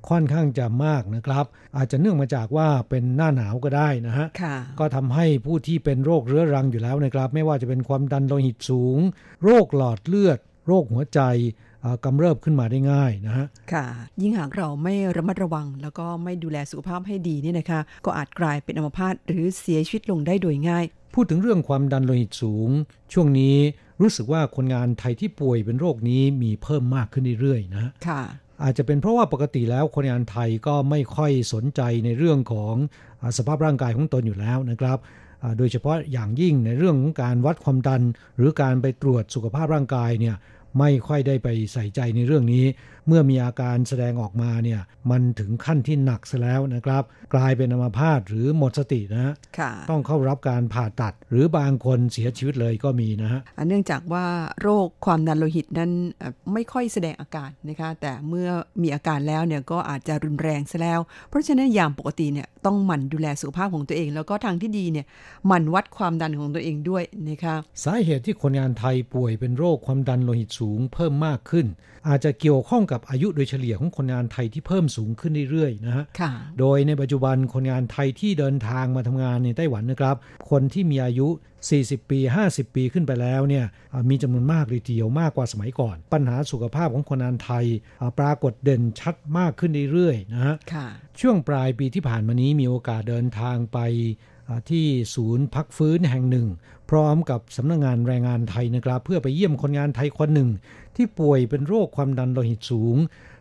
ค่อนข้างจะมากนะครับ อาจจะเนื่องมาจากว่าเป็นหน้าหนาวก็ได้นะฮะค่ะก็ทำให้ผู้ที่เป็นโรคเรื้อรังอยู่แล้วนะครับ ไม่ว่าจะเป็นความดันโลหิตสูง โรคหลอดเลือด โรคหัวใจอ่า กำเริบขึ้นมาได้ง่ายนะฮะ ค่ะ ยิ่งหากเราไม่ระมัดระวัง แล้วก็ไม่ดูแลสุขภาพให้ดีเนี่ยนะคะ ก็อาจกลายเป็นอัมพาตหรือเสียชีวิตลงได้โดยง่าย พูดถึงเรื่องความดันโลหิตสูง ช่วงนี้รู้สึกว่าคนงานไทยที่ป่วยเป็นโรคนี้มีเพิ่มมากขึ้นเรื่อยๆนะฮะค่ะ อาจจะเป็นเพราะว่าปกติแล้วคนงานไทยก็ไม่ค่อยสนใจในเรื่องของอาสภาพร่างกายของตนอยู่แล้วนะครับอ่าโดยเฉพาะอย่างยิ่งในเรื่องของการวัดความดัน หรือการไปตรวจสุขภาพร่างกายเนี่ย ไม่ค่อยได้ไปใส่ใจในเรื่องนี้ เมื่อมีอาการแสดงออกมาเนี่ยมันถึงขั้นที่หนักซะแล้วนะครับ กลายเป็นอัมพาตหรือหมดสตินะฮะค่ะต้องเข้ารับการผ่าตัด หรือบางคนเสียชีวิตเลยก็มีนะฮะอ่าเนื่องจากว่าโรคความดันโลหิตนั้นเอ่อไม่ค่อยแสดงอาการนะคะแต่เมื่อมีอาการแล้วเนี่ยก็อาจจะรุนแรงซะแล้ว เพราะฉะนั้นยามปกติเนี่ยต้องหมั่นดูแลสุขภาพของตัวเอง แล้วก็ทางที่ดีเนี่ยหมั่นวัดความดันของตัวเองด้วยนะคะสาเหตุที่คนงานไทยป่วยเป็นโรคความดันโลหิตสูงเพิ่มมากขึ้น อาจจะเกี่ยวข้องกับอายุโดยเฉลี่ยของคนงานไทยที่เพิ่มสูงขึ้นเรื่อยๆนะฮะค่ะโดยในปัจจุบันคนงานไทยที่เดินทางมาทำงานในไต้หวันนะครับ คนที่มีอายุ 40 ปี 50 ปีขึ้นไปแล้วเนี่ยอ่ามีจำนวนมากเลยทีเดียวมากกว่าสมัยก่อน ปัญหาสุขภาพของคนงานไทยอ่าปรากฏเด่นชัดมากขึ้นเรื่อยๆนะฮะค่ะช่วงปลายปีที่ผ่านมานี้มีโอกาสเดินทางไปอ่า ที่ศูนย์พักฟื้นแห่งหนึ่ง พร้อมกับสำนักงงานแรงงานไทยนะครับ เพื่อไปเยี่ยมคนงานไทยคนหนึ่ง ที่ป่วยเป็นโรคความดันโลหิตสูง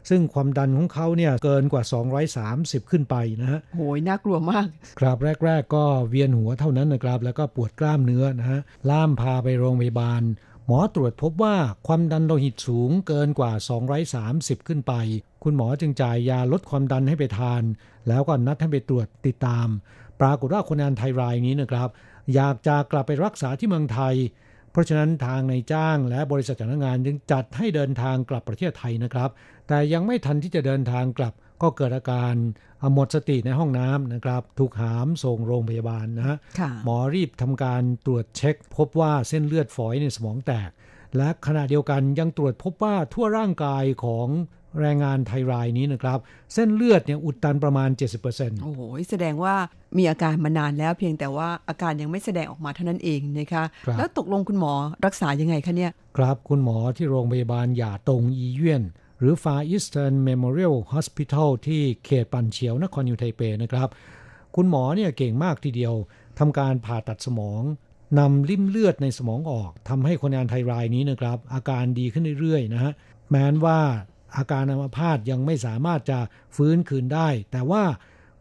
ซึ่งความดันของเขาเนี่ยเกินกว่า 230 ขึ้นไปนะฮะโหยน่ากลัวมาก ครับแรก ๆ ก็เวียนหัวเท่านั้นนะครับ แล้วก็ปวดกล้ามเนื้อนะฮะล่ามพาไปโรงพยาบาลหมอตรวจพบว่าความดันโลหิตสูงเกินกว่า 230 ขึ้นไป คุณหมอจึงจ่ายยาลดความดันให้ไปทาน แล้วก็นัดให้ไปตรวจติดตาม ปรากฏว่าคนงานไทยรายนี้นะครับ อยากจะกลับไปรักษาที่เมืองไทย เพราะฉะนั้นทางในายจ้างและบริษัทจ้างงานจึงจัดให้เดินทางกลับประเทศไทยนะครับ แต่ยังไม่ทันที่จะเดินทางกลับก็เกิดอาการหมดสติในห้องน้ำนะครับ ถูกหามส่งโรงพยาบาลนะฮะค่ะหมอรีบทำการตรวจเช็ค พบว่าเส้นเลือดฝอยในสมองแตก และขณะเดียวกันยังตรวจพบว่าทั่วร่างกายของ แรงงานไทยรายนี้นะครับ เส้นเลือดเนี่ยอุดตันประมาณ 70%โอ้โห แสดงว่ามีอาการมานานแล้วเพียงแต่ว่าอาการยังไม่แสดงออกมาเท่านั้นเองนะคะครับแล้วตกลงคุณหมอรักษายังไงคะเนี่ย ครับคุณหมอที่โรงพยาบาลหย่าตงอีเยี่ยน หรือ Far Eastern Memorial Hospital ที่เขตปันเฉียวนครนิวไทเปนะครับ คุณหมอเนี่ยเก่งมากทีเดียวทำการผ่าตัดสมองนำลิ่มเลือดในสมองออกทำให้คนงานไทยรายนี้นะครับ อาการดีขึ้นเรื่อยๆนะฮะแม้นว่า อาการอัมพาตยังไม่สามารถจะฟื้นคืนได้ แต่ว่า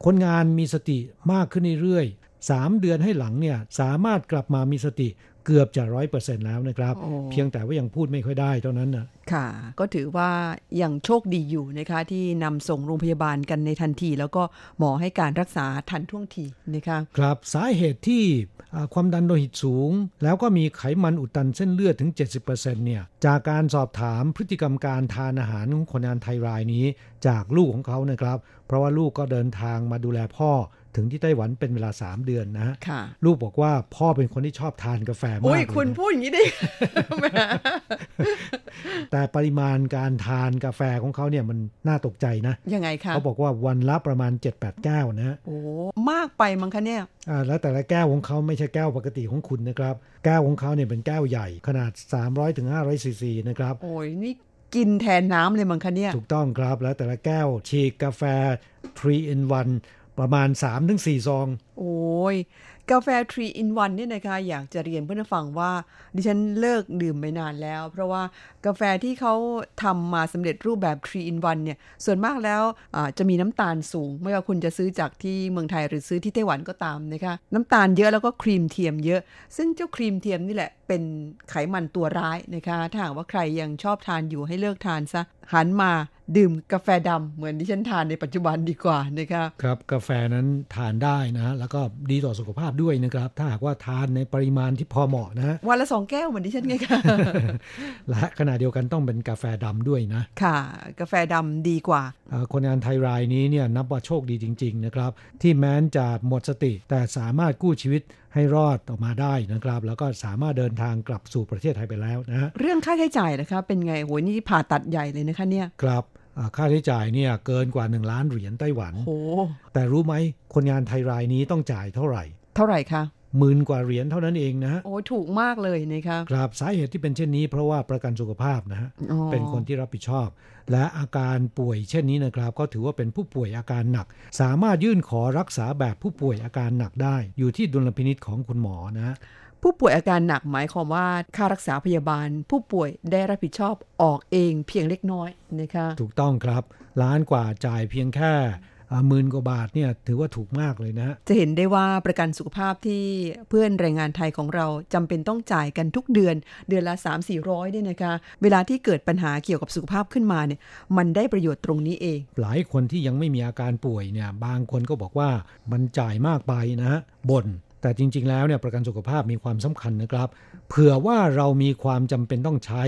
คนงานมีสติมากขึ้นเรื่อยๆสามเดือนให้หลังเนี่ยสามารถกลับมามีสติ เกือบจะร้อยเปอร์เซ็นต์แล้วนะครับโอ้เพียงแต่ว่ายังพูดไม่ค่อยได้เท่านั้นนะค่ะ ก็ถือว่ายังโชคดีอยู่นะคะ ที่นำส่งโรงพยาบาลกันในทันที แล้วก็หมอให้การรักษาทันท่วงทีนะคะครับสาเหตุที่อ่าความดันโลหิตสูง แล้วก็มีไขมันอุดตันเส้นเลือดถึง 70%เนี่ยจากการสอบถามพฤติกรรมการทานอาหารของคนงานไทยรายนี้ จากลูกของเขานะครับ เพราะว่าลูกก็เดินทางมาดูแลพ่อ ถึงที่ไต้หวันเป็นเวลา 3 เดือนนะฮะค่ะลูกบอกว่าพ่อเป็นคนที่ชอบทานกาแฟมากอุ้ยเลยคุณนะพูดอย่างนี้ดิแหมแต่ปริมาณการทานกาแฟของเขาเนี่ยมันน่าตกใจนะ ยังไงคะเขาบอกว่าวันละประมาณ 7-8 แก้วนะฮะโอ้มากไปมั้งคะเนี่ยอ่าแล้วแต่ละแก้วของเขาไม่ใช่แก้วปกติของคุณนะครับ แก้วของเขาเนี่ยเป็นแก้วใหญ่ขนาด 300ถึง500ซีซีนะครับโอ้ยนี่กินแทนน้ำเลยมั้งคะเนี่ย ถูกต้องครับแล้วแต่ละแก้วฉีกกาแฟ3 in 1 ประมาณ 3-4 ซอง โอ้ยกาแฟ3 in 1เนี่ยนะคะอยากจะเรียนเพื่อนฟังว่า ดิฉันเลิกดื่มไปนานแล้ว เพราะว่ากาแฟที่เขาทำมาสำเร็จรูปแบบ3 in 1เนี่ยส่วนมากแล้วจะมีน้ำตาลสูง ไม่ว่าคุณจะซื้อจากที่เมืองไทยหรือซื้อที่ไต้หวันก็ตามนะคะน้ำตาลเยอะแล้วก็ครีมเทียมเยอะ ซึ่งเจ้าครีมเทียมนี่แหละเป็นไขมันตัวร้ายนะคะถ้าหากว่าใครยังชอบทานอยู่ให้เลิกทานซะหันมา ดื่มกาแฟดำเหมือนที่ฉันทานในปัจจุบันดีกว่านะคะครับกาแฟนั้นทานได้นะแล้วก็ดีต่อสุขภาพด้วยนะครับ ถ้าหากว่าทานในปริมาณที่พอเหมาะนะวันละสองแก้วเหมือนที่ฉันไงคะและขณะเดียวกันต้องเป็นกาแฟดำด้วยนะ ค่ะ กาแฟดำดีกว่าเอ่อคนงานไทยรายนี้เนี่ยนับว่าโชคดีจริง ๆ นะครับ ที่แม้นจะหมดสติแต่สามารถกู้ชีวิตให้รอดออกมาได้นะครับ แล้วก็สามารถเดินทางกลับสู่ประเทศไทยไปแล้วนะฮะเรื่องค่าใช้จ่ายนะคะ เป็นไงโหนี่ผ่าตัดใหญ่เลยนะคะเนี่ยครับอ่า ค่าใช้จ่ายเนี่ยเกินกว่า 1 ล้านเหรียญไต้หวันโหแต่รู้ไหมคนงานไทยรายนี้ต้องจ่ายเท่าไหร่ เท่าไหร่คะหมื่นกว่าเหรียญเท่านั้นเองนะฮะโอ้ถูกมากเลยนะคะครับสาเหตุที่เป็นเช่นนี้ เพราะว่าประกันสุขภาพนะฮะอ๋อเป็นคนที่รับผิดชอบ และอาการป่วยเช่นนี้นะครับ ก็ถือว่าเป็นผู้ป่วยอาการหนัก สามารถยื่นขอรักษาแบบผู้ป่วยอาการหนักได้ อยู่ที่ดุลพินิษของคุณหมอนะฮะ ผู้ป่วยอาการหนักหมายความว่าค่ารักษาพยาบาล ผู้ป่วยได้รับผิดชอบออกเองเพียงเล็กน้อยนะคะถูกต้องครับ ล้านกว่าจ่ายเพียงแค่อ่าหมื่นกว่าบาทเนี่ยถือว่าถูกมากเลยนะฮะจะเห็นได้ว่าประกันสุขภาพที่เพื่อนแรงงานไทยของเราจำเป็นต้องจ่ายกันทุกเดือน เดือนละ 3 4 0 0เนี่ยนะคะ เวลาที่เกิดปัญหาเกี่ยวกับสุขภาพขึ้นมาเนี่ยมันได้ประโยชน์ตรงนี้เอง หลายคนที่ยังไม่มีอาการป่วยเนี่ยบางคนก็บอกว่ามันจ่ายมากไปนะฮะบ่น แต่จริง ๆ แล้วเนี่ยประกันสุขภาพมีความสำคัญนะครับ เผื่อว่าเรามีความจำเป็นต้องใช้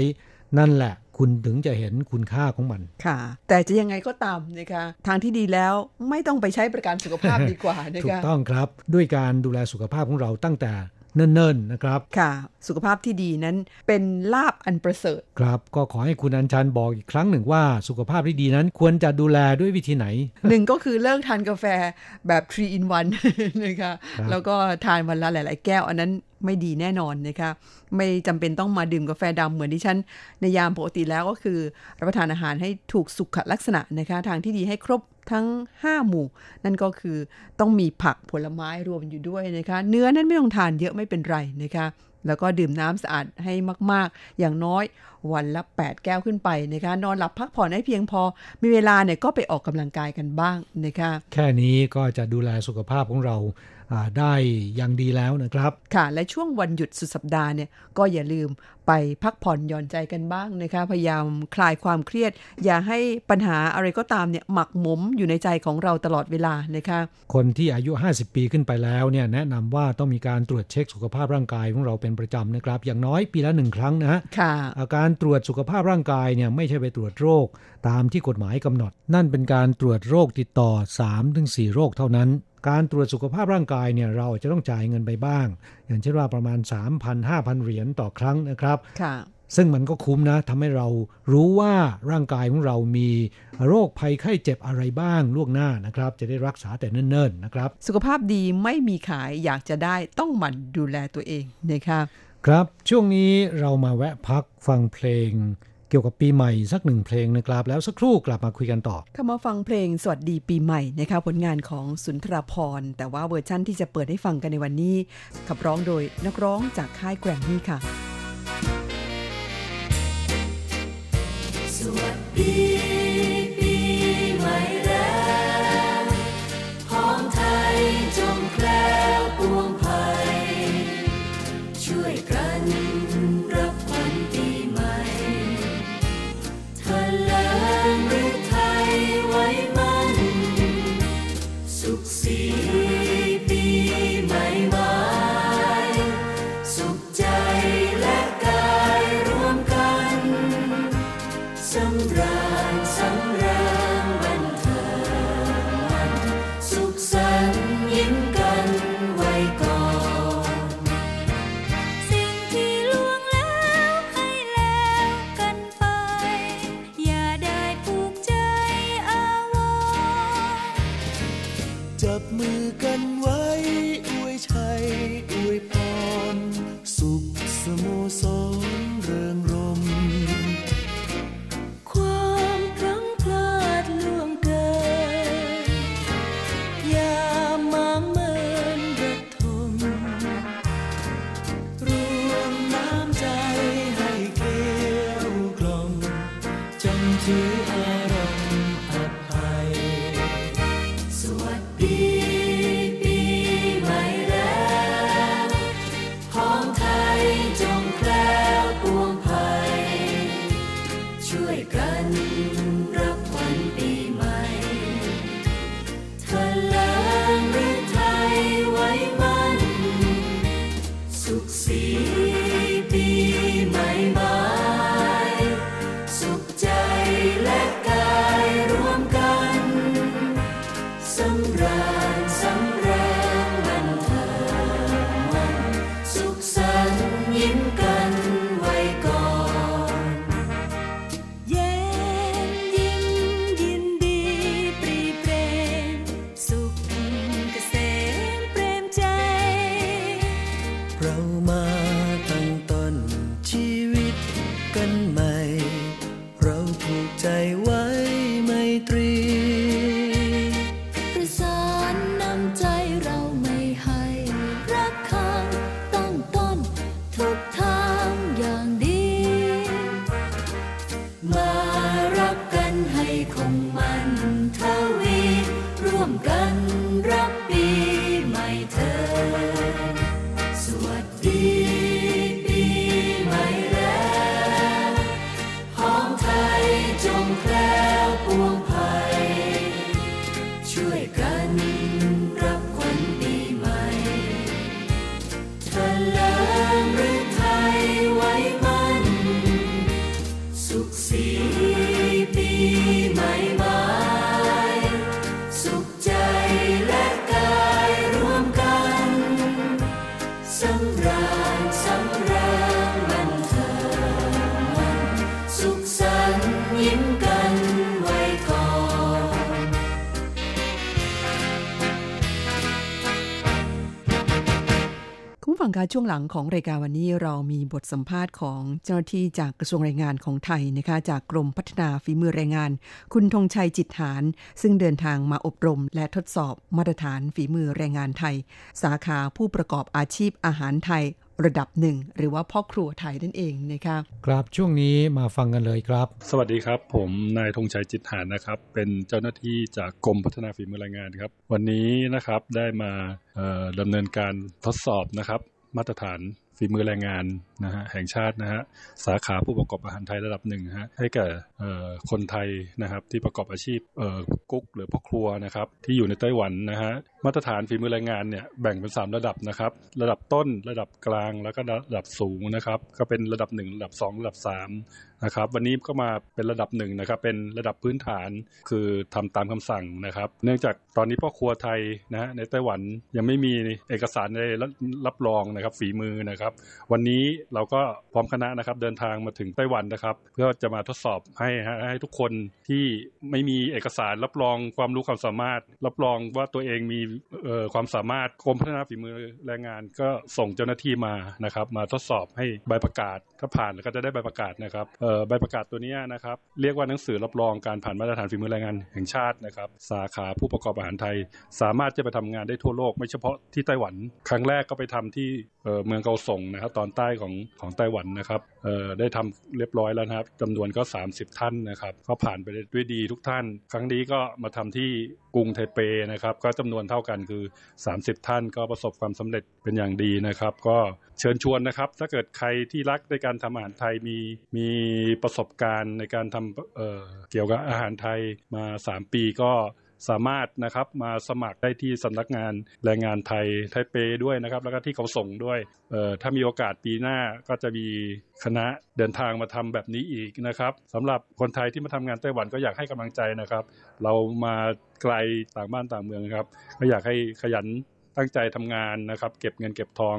นั่นแหละ คุณถึงจะเห็นคุณค่าของมัน ค่ะ แต่จะยังไงก็ตามนะคะทางที่ดีแล้วไม่ต้องไปใช้ประกันสุขภาพดีกว่านะถูกคะต้องครับ ด้วยการดูแลสุขภาพของเราตั้งแต่ เนิ่นๆนะครับค่ะ สุขภาพที่ดีนั้นเป็นลาบอันประเสริฐครับก็ขอให้คุณอัญชันบอกอีกครั้งหนึ่งว่าสุขภาพที่ดีนั้นควรจะดูแลด้วยวิธีไหนหนึ่งก็คือเลิกทานกาแฟแบบ3 in 1นะคะครับแล้วก็ทานวันละหลาย ๆ แก้วอันนั้นไม่ดีแน่นอนนะคะไม่จำเป็นต้องมาดื่มกาแฟดำเหมือนที่ฉันในยามปกติแล้วก็คือ รับประทานอาหารให้ถูกสุขลักษณะนะคะทางที่ดีให้ครบ ทั้ง 5 หมู่ นั่นก็คือต้องมีผักผลไม้รวมอยู่ด้วยนะคะ เนื้อนั้นไม่ต้องทานเยอะไม่เป็นไรนะคะ แล้วก็ดื่มน้ำสะอาดให้มากๆ อย่างน้อยวันละ 8 แก้วขึ้นไปนะคะ นอนหลับพักผ่อนให้เพียงพอ มีเวลาเนี่ยก็ไปออกกำลังกายกันบ้างนะคะ แค่นี้ก็จะดูแลสุขภาพของเราอ่า ได้อย่างดีแล้วนะครับ ค่ะ และช่วงวันหยุดสุดสัปดาห์เนี่ยก็อย่าลืมไปพักผ่อนหย่อนใจกันบ้างนะคะ พยายามคลายความเครียด อย่าให้ปัญหาอะไรก็ตามเนี่ยหมักหมมอยู่ในใจของเราตลอดเวลานะคะ คนที่อายุ 50 ปีขึ้นไปแล้วเนี่ยแนะนำว่าต้องมีการตรวจเช็คสุขภาพร่างกายของเราเป็นประจำนะครับ อย่างน้อยปีละหนึ่งครั้งนะฮะค่ะอาการตรวจสุขภาพร่างกายเนี่ยไม่ใช่ไปตรวจโรค ตามที่กฎหมายกำหนด นั่นเป็นการตรวจโรคติดต่อ 3-4 โรคเท่านั้น การตรวจสุขภาพร่างกายเนี่ยเราอาจจะต้องจ่ายเงินไปบ้าง อย่างเช่นว่าประมาณ 3,000-5,000 เหรียญต่อครั้งนะครับค่ะซึ่งมันก็คุ้มนะทำให้เรารู้ว่าร่างกายของเรามีโรคภัยไข้เจ็บอะไรบ้างล่วงหน้านะครับ จะได้รักษาแต่เนิ่นๆนะครับ สุขภาพดีไม่มีขายอยากจะได้ต้องหมั่นดูแลตัวเองนะคะครับช่วงนี้เรามาแวะพักฟังเพลง เกี่ยวกับปีใหม่สักหนึ่งเพลงนะครับ แล้วสักครู่กลับมาคุยกันต่อเข้ามาฟังเพลงสวัสดีปีใหม่นะคะผลงานของสุนทรภรณ์แต่ว่าเวอร์ชั่นที่จะเปิดให้ฟังกันในวันนี้ ขับร้องโดยนักร้องจากค่ายแกรมมี่ค่ะ สวัสดี ผู้ฟังคะช่วงหลังของรายการวันนี้เรามีบทสัมภาษณ์ของเจ้าหน้าที่จากกระทรวงแรงงานของไทยนะคะ จากกรมพัฒนาฝีมือแรงงาน คุณธงชัยจิตฐาน ซึ่งเดินทางมาอบรม และทดสอบมาตรฐานฝีมือแรงงานไทย สาขาผู้ประกอบอาชีพอาหารไทย ระดับหนึ่ง หรือว่าพ่อครัวไทยนั่นเองนะคะครับช่วงนี้มาฟังกันเลยครับ สวัสดีครับ ผมนายธงชัยจิตหานนะครับ เป็นเจ้าหน้าที่จากกรมพัฒนาฝีมือแรงงานครับ วันนี้นะครับได้มาเอ่อดำเนินการทดสอบนะครับ มาตรฐานฝีมือแรงงานนะฮะแห่งชาตินะฮะสาขาผู้ประกอบอาหารไทยระดับหนึ่งฮะให้แก่เอ่อคนไทยนะครับที่ประกอบอาชีพกุ๊กหรือพ่อครัวนะครับที่อยู่ในไต้หวันนะฮะมาตรฐานฝีมือแรงงานเนี่ยแบ่งเป็น 3 ระดับนะครับ ระดับต้นระดับกลางแล้วก็ระดับสูงนะครับ ก็เป็นระดับ 1 ระดับ 2 ระดับ3นะครับวันนี้ก็มาเป็นระดับหนึ่งนะครับเป็นระดับพื้นฐานคือทำตามคำสั่งนะครับ เนื่องจากตอนนี้พ่อครัวไทยนะฮะในไต้หวันยังไม่มีเอกสารในรับรองนะครับฝีมือนะครับ วันนี้เราก็พร้อมคณะนะครับเดินทางมาถึงไต้หวันนะครับ เพื่อจะมาทดสอบให้ให้ทุกคนที่ไม่มีเอกสารรับรองความรู้ความสามารถ รับรองว่าตัวเองมีความสามารถกรมพัฒนาฝีมือแรงงานก็ส่งเจ้าหน้าที่มานะครับ มาทดสอบให้ใบประกาศถ้าผ่านก็จะได้ใบประกาศนะครับเอ่อใบประกาศตัวนี้นะครับ เรียกว่าหนังสือรับรองการผ่านมาตรฐานฝีมือแรงงานแห่งชาตินะครับ สาขาผู้ประกอบอาหารไทย สามารถจะไปทำงานได้ทั่วโลก ไม่เฉพาะที่ไต้หวัน ครั้งแรกก็ไปทำที่ เมืองเกาสงนะครับตอนใต้ของของไต้หวันนะครับได้ทำเรียบร้อยแล้วนะครับจำนวนก็ 30 ท่านนะครับก็ผ่านไปได้ด้วยดีทุกท่าน ครั้งนี้ก็มาทำที่กรุงไทเปนะครับ ก็จำนวนเท่ากันคือ 30 ท่านก็ประสบความสำเร็จเป็นอย่างดีนะครับ ก็เชิญชวนนะครับ ถ้าเกิดใครที่รักในการทำอาหารไทยมีมีประสบการณ์ในการทำเเกี่ยวกับอาหารไทยมา 3 ปีก็ สามารถนะครับมาสมัครได้ที่สำนักงานแรงงานไทยไทเปด้วยนะครับ แล้วก็ที่เขาส่งด้วยถ้ามีโอกาสปีหน้าก็จะมีคณะเดินทางมาทำแบบนี้อีกนะครับสำหรับคนไทยที่มาทำงานไต้หวันก็อยากให้กำลังใจนะครับ เรามาไกลต่างบ้านต่างเมืองครับ ก็อยากให้ขยัน ตั้งใจทำงานนะครับ เก็บเงินเก็บทอง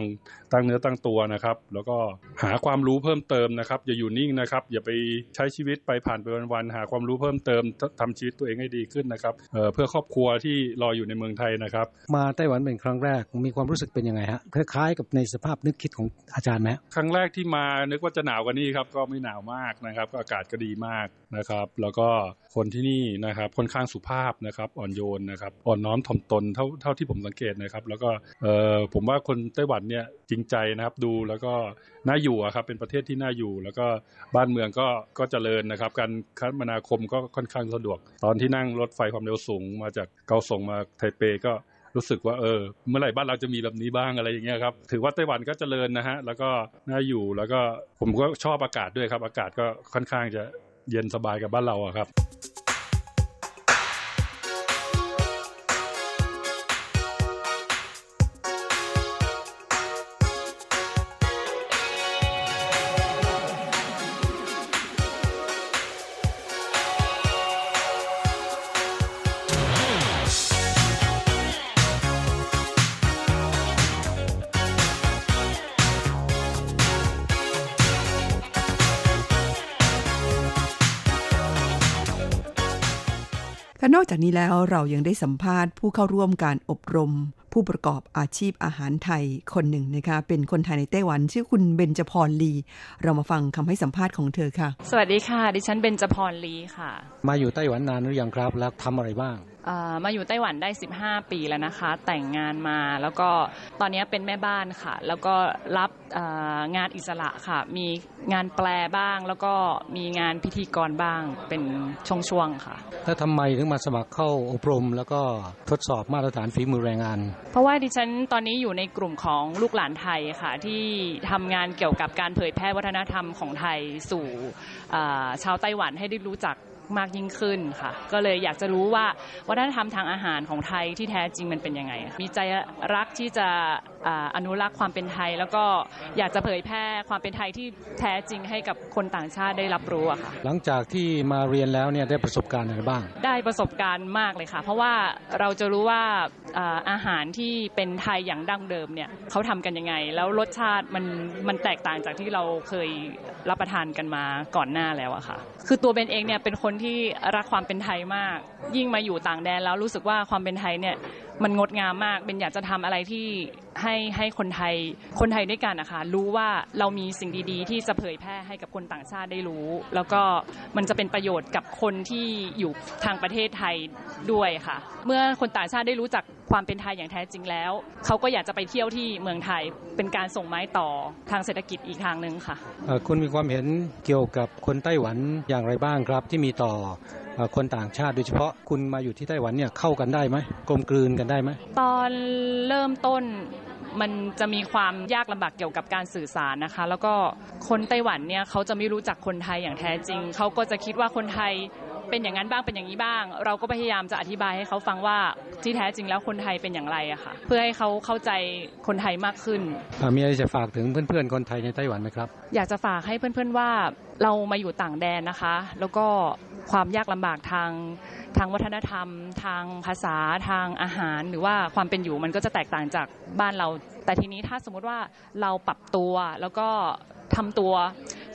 ตั้งเนื้อตั้งตัวนะครับ แล้วก็หาความรู้เพิ่มเติมนะครับ อย่าอยู่นิ่งนะครับ อย่าไปใช้ชีวิตไปผ่านไปวันๆหาความรู้เพิ่มเติมทำชีวิตตัวเองให้ดีขึ้นนะครับเอ่อเพื่อครอบครัวที่รออยู่ในเมืองไทยนะครับ มาไต้หวันเป็นครั้งแรกมีความรู้สึกเป็นยังไงฮะคล้ายๆกับในสภาพนึกคิดของอาจารย์ไหมครั้งแรกที่มานึกว่าจะหนาวกว่านี้ครับก็ไม่หนาวมากนะครับก็อากาศก็ดีมากนะครับ แล้วก็คนที่นี่นะครับค่อนข้างสุภาพนะครับอ่อนโยนนะครับอ่อนน้อมถ่อมตนเท่าเท่าที่ผมสังเกตนะครับ แล้วก็เออผมว่าคนไต้หวันเนี่ยจริงใจนะครับดูแล้วก็น่าอยู่ครับเป็นประเทศที่น่าอยู่ แล้วก็บ้านเมืองก็ก็เจริญนะครับ การคมนาคมก็ค่อนข้างสะดวก ตอนที่นั่งรถไฟความเร็วสูง มาจากเกาสงมาไทเปก็รู้สึกว่าเออเมื่อไหร่บ้านเราจะมีแบบนี้บ้างอะไรอย่างเงี้ยครับถือว่าไต้หวันก็เจริญนะฮะแล้วก็น่าอยู่แล้วก็ผมก็ชอบอากาศด้วยครับ อากาศก็ค่อนข้างจะ เย็นสบายกับบ้านเราอะครับ และนอกจากนี้แล้วเรายังได้สัมภาษณ์ผู้เข้าร่วมการอบรม ผู้ประกอบอาชีพอาหารไทยคนหนึ่งนะคะ เป็นคนไทยในไต้หวัน ชื่อคุณเบญจพรลี เรามาฟังคำให้สัมภาษณ์ของเธอค่ะ สวัสดีค่ะ ดิฉันเบญจพรลีค่ะ มาอยู่ไต้หวันนานหรือยังครับ แล้วทำอะไรบ้างเอ่อ มาอยู่ไต้หวันได้ 15 ปีแล้วนะคะ แต่งงานมาแล้วก็ตอนนี้เป็นแม่บ้านค่ะ แล้วก็รับเอ่องานอิสระค่ะ มีงานแปลบ้าง แล้วก็มีงานพิธีกรบ้างเป็นช่วงๆค่ะ แล้วทำไมถึงมาสมัครเข้าอบรม แล้วก็ทดสอบมาตรฐานฝีมือแรงงาน เพราะว่าดิฉันตอนนี้อยู่ในกลุ่มของลูกหลานไทยค่ะ ที่ทำงานเกี่ยวกับการเผยแพร่วัฒนธรรมของไทยสู่เอ่อชาวไต้หวันให้ได้รู้จัก มากยิ่งขึ้นค่ะ ก็เลยอยากจะรู้ว่าวัฒนธรรมทางอาหารของไทยที่แท้จริงมันเป็นยังไง มีใจรักที่จะอ่าอนุรักษ์ความเป็นไทย แล้วก็อยากจะเผยแพร่ความเป็นไทยที่แท้จริงให้กับคนต่างชาติได้รับรู้อะค่ะหลังจากที่มาเรียนแล้วเนี่ยได้ประสบการณ์อะไรบ้าง ได้ประสบการณ์มากเลยค่ะ เพราะว่าเราจะรู้ว่าอ่าอาหารที่เป็นไทยอย่างดั้งเดิมเนี่ยเขาทำกันยังไง แล้วรสชาติมันมันแตกต่างจากที่เราเคยรับประทานกันมาก่อนหน้าแล้วอะค่ะ คือตัวเบนเองเนี่ยเป็นคนที่รักความเป็นไทยมาก ยิ่งมาอยู่ต่างแดนแล้วรู้สึกว่าความเป็นไทยเนี่ย มันงดงามมาก เป็นอยากจะทำอะไรที่ให้ให้คนไทยคนไทยด้วยกันนะคะรู้ว่าเรามีสิ่งดีๆ ที่จะเผยแพร่ให้กับคนต่างชาติได้รู้ แล้วก็มันจะเป็นประโยชน์กับคนที่อยู่ทางประเทศไทยด้วยค่ะ เมื่อคนต่างชาติได้รู้จักความเป็นไทยอย่างแท้จริงแล้วเขาก็อยากจะไปเที่ยวที่เมืองไทยเป็นการส่งไม้ต่อทางเศรษฐกิจอีกทางหนึ่งค่ะคุณมีความเห็นเกี่ยวกับคนไต้หวันอย่างไรบ้างครับที่มีต่อ คนต่างชาติโดยเฉพาะคุณมาอยู่ที่ไต้หวันเนี่ยเข้ากันได้ไหมกลมกลืนกันได้ไหมตอนเริ่มต้นมันจะมีความยากลำบากเกี่ยวกับการสื่อสารนะคะ แล้วก็คนไต้หวันเนี่ยเขาจะไม่รู้จักคนไทยอย่างแท้จริง เขาก็จะคิดว่าคนไทย เป็นอย่างนั้นบ้างเป็นอย่างนี้บ้าง เราก็พยายามจะอธิบายให้เขาฟังว่าที่แท้จริงแล้วคนไทยเป็นอย่างไรอะค่ะ เพื่อให้เขาเข้าใจคนไทยมากขึ้นอ่ามีอะไรจะฝากถึงเพื่อนๆคนไทยในไต้หวันไหมครับ อยากจะฝากให้เพื่อนๆว่าเรามาอยู่ต่างแดนนะคะ แล้วก็ความยากลำบากทางทางวัฒนธรรม ทางภาษาทางอาหาร หรือว่าความเป็นอยู่มันก็จะแตกต่างจากบ้านเรา แต่ทีนี้ถ้าสมมุติว่าเราปรับตัวแล้วก็ทำตัว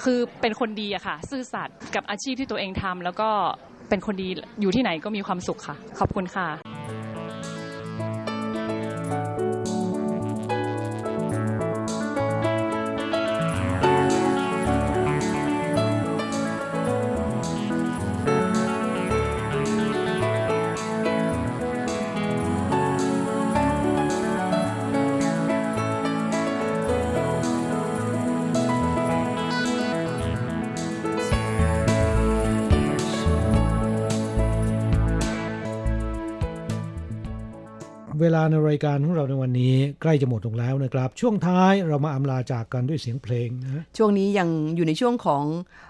คือเป็นคนดีอะค่ะ ซื่อสัตย์กับอาชีพที่ตัวเองทำแล้วก็เป็นคนดีอยู่ที่ไหนก็มีความสุขค่ะ ขอบคุณค่ะ เวลาในรายการของเราในวันนี้ใกล้จะหมดลงแล้วนะครับ ช่วงท้ายเรามาอำลาจากกันด้วยเสียงเพลงนะช่วงนี้ยังอยู่ในช่วงของ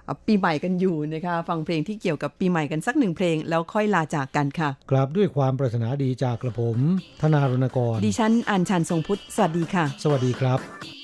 เอ่อปีใหม่กันอยู่นะคะฟังเพลงที่เกี่ยวกับปีใหม่กันสักหนึ่งเพลง แล้วค่อยลาจากกันค่ะกราบด้วยความปรารถนาดีจากกระผม ธนารณกร ดิฉันอัญชันทรงพุทธสวัสดีค่ะ สวัสดีครับ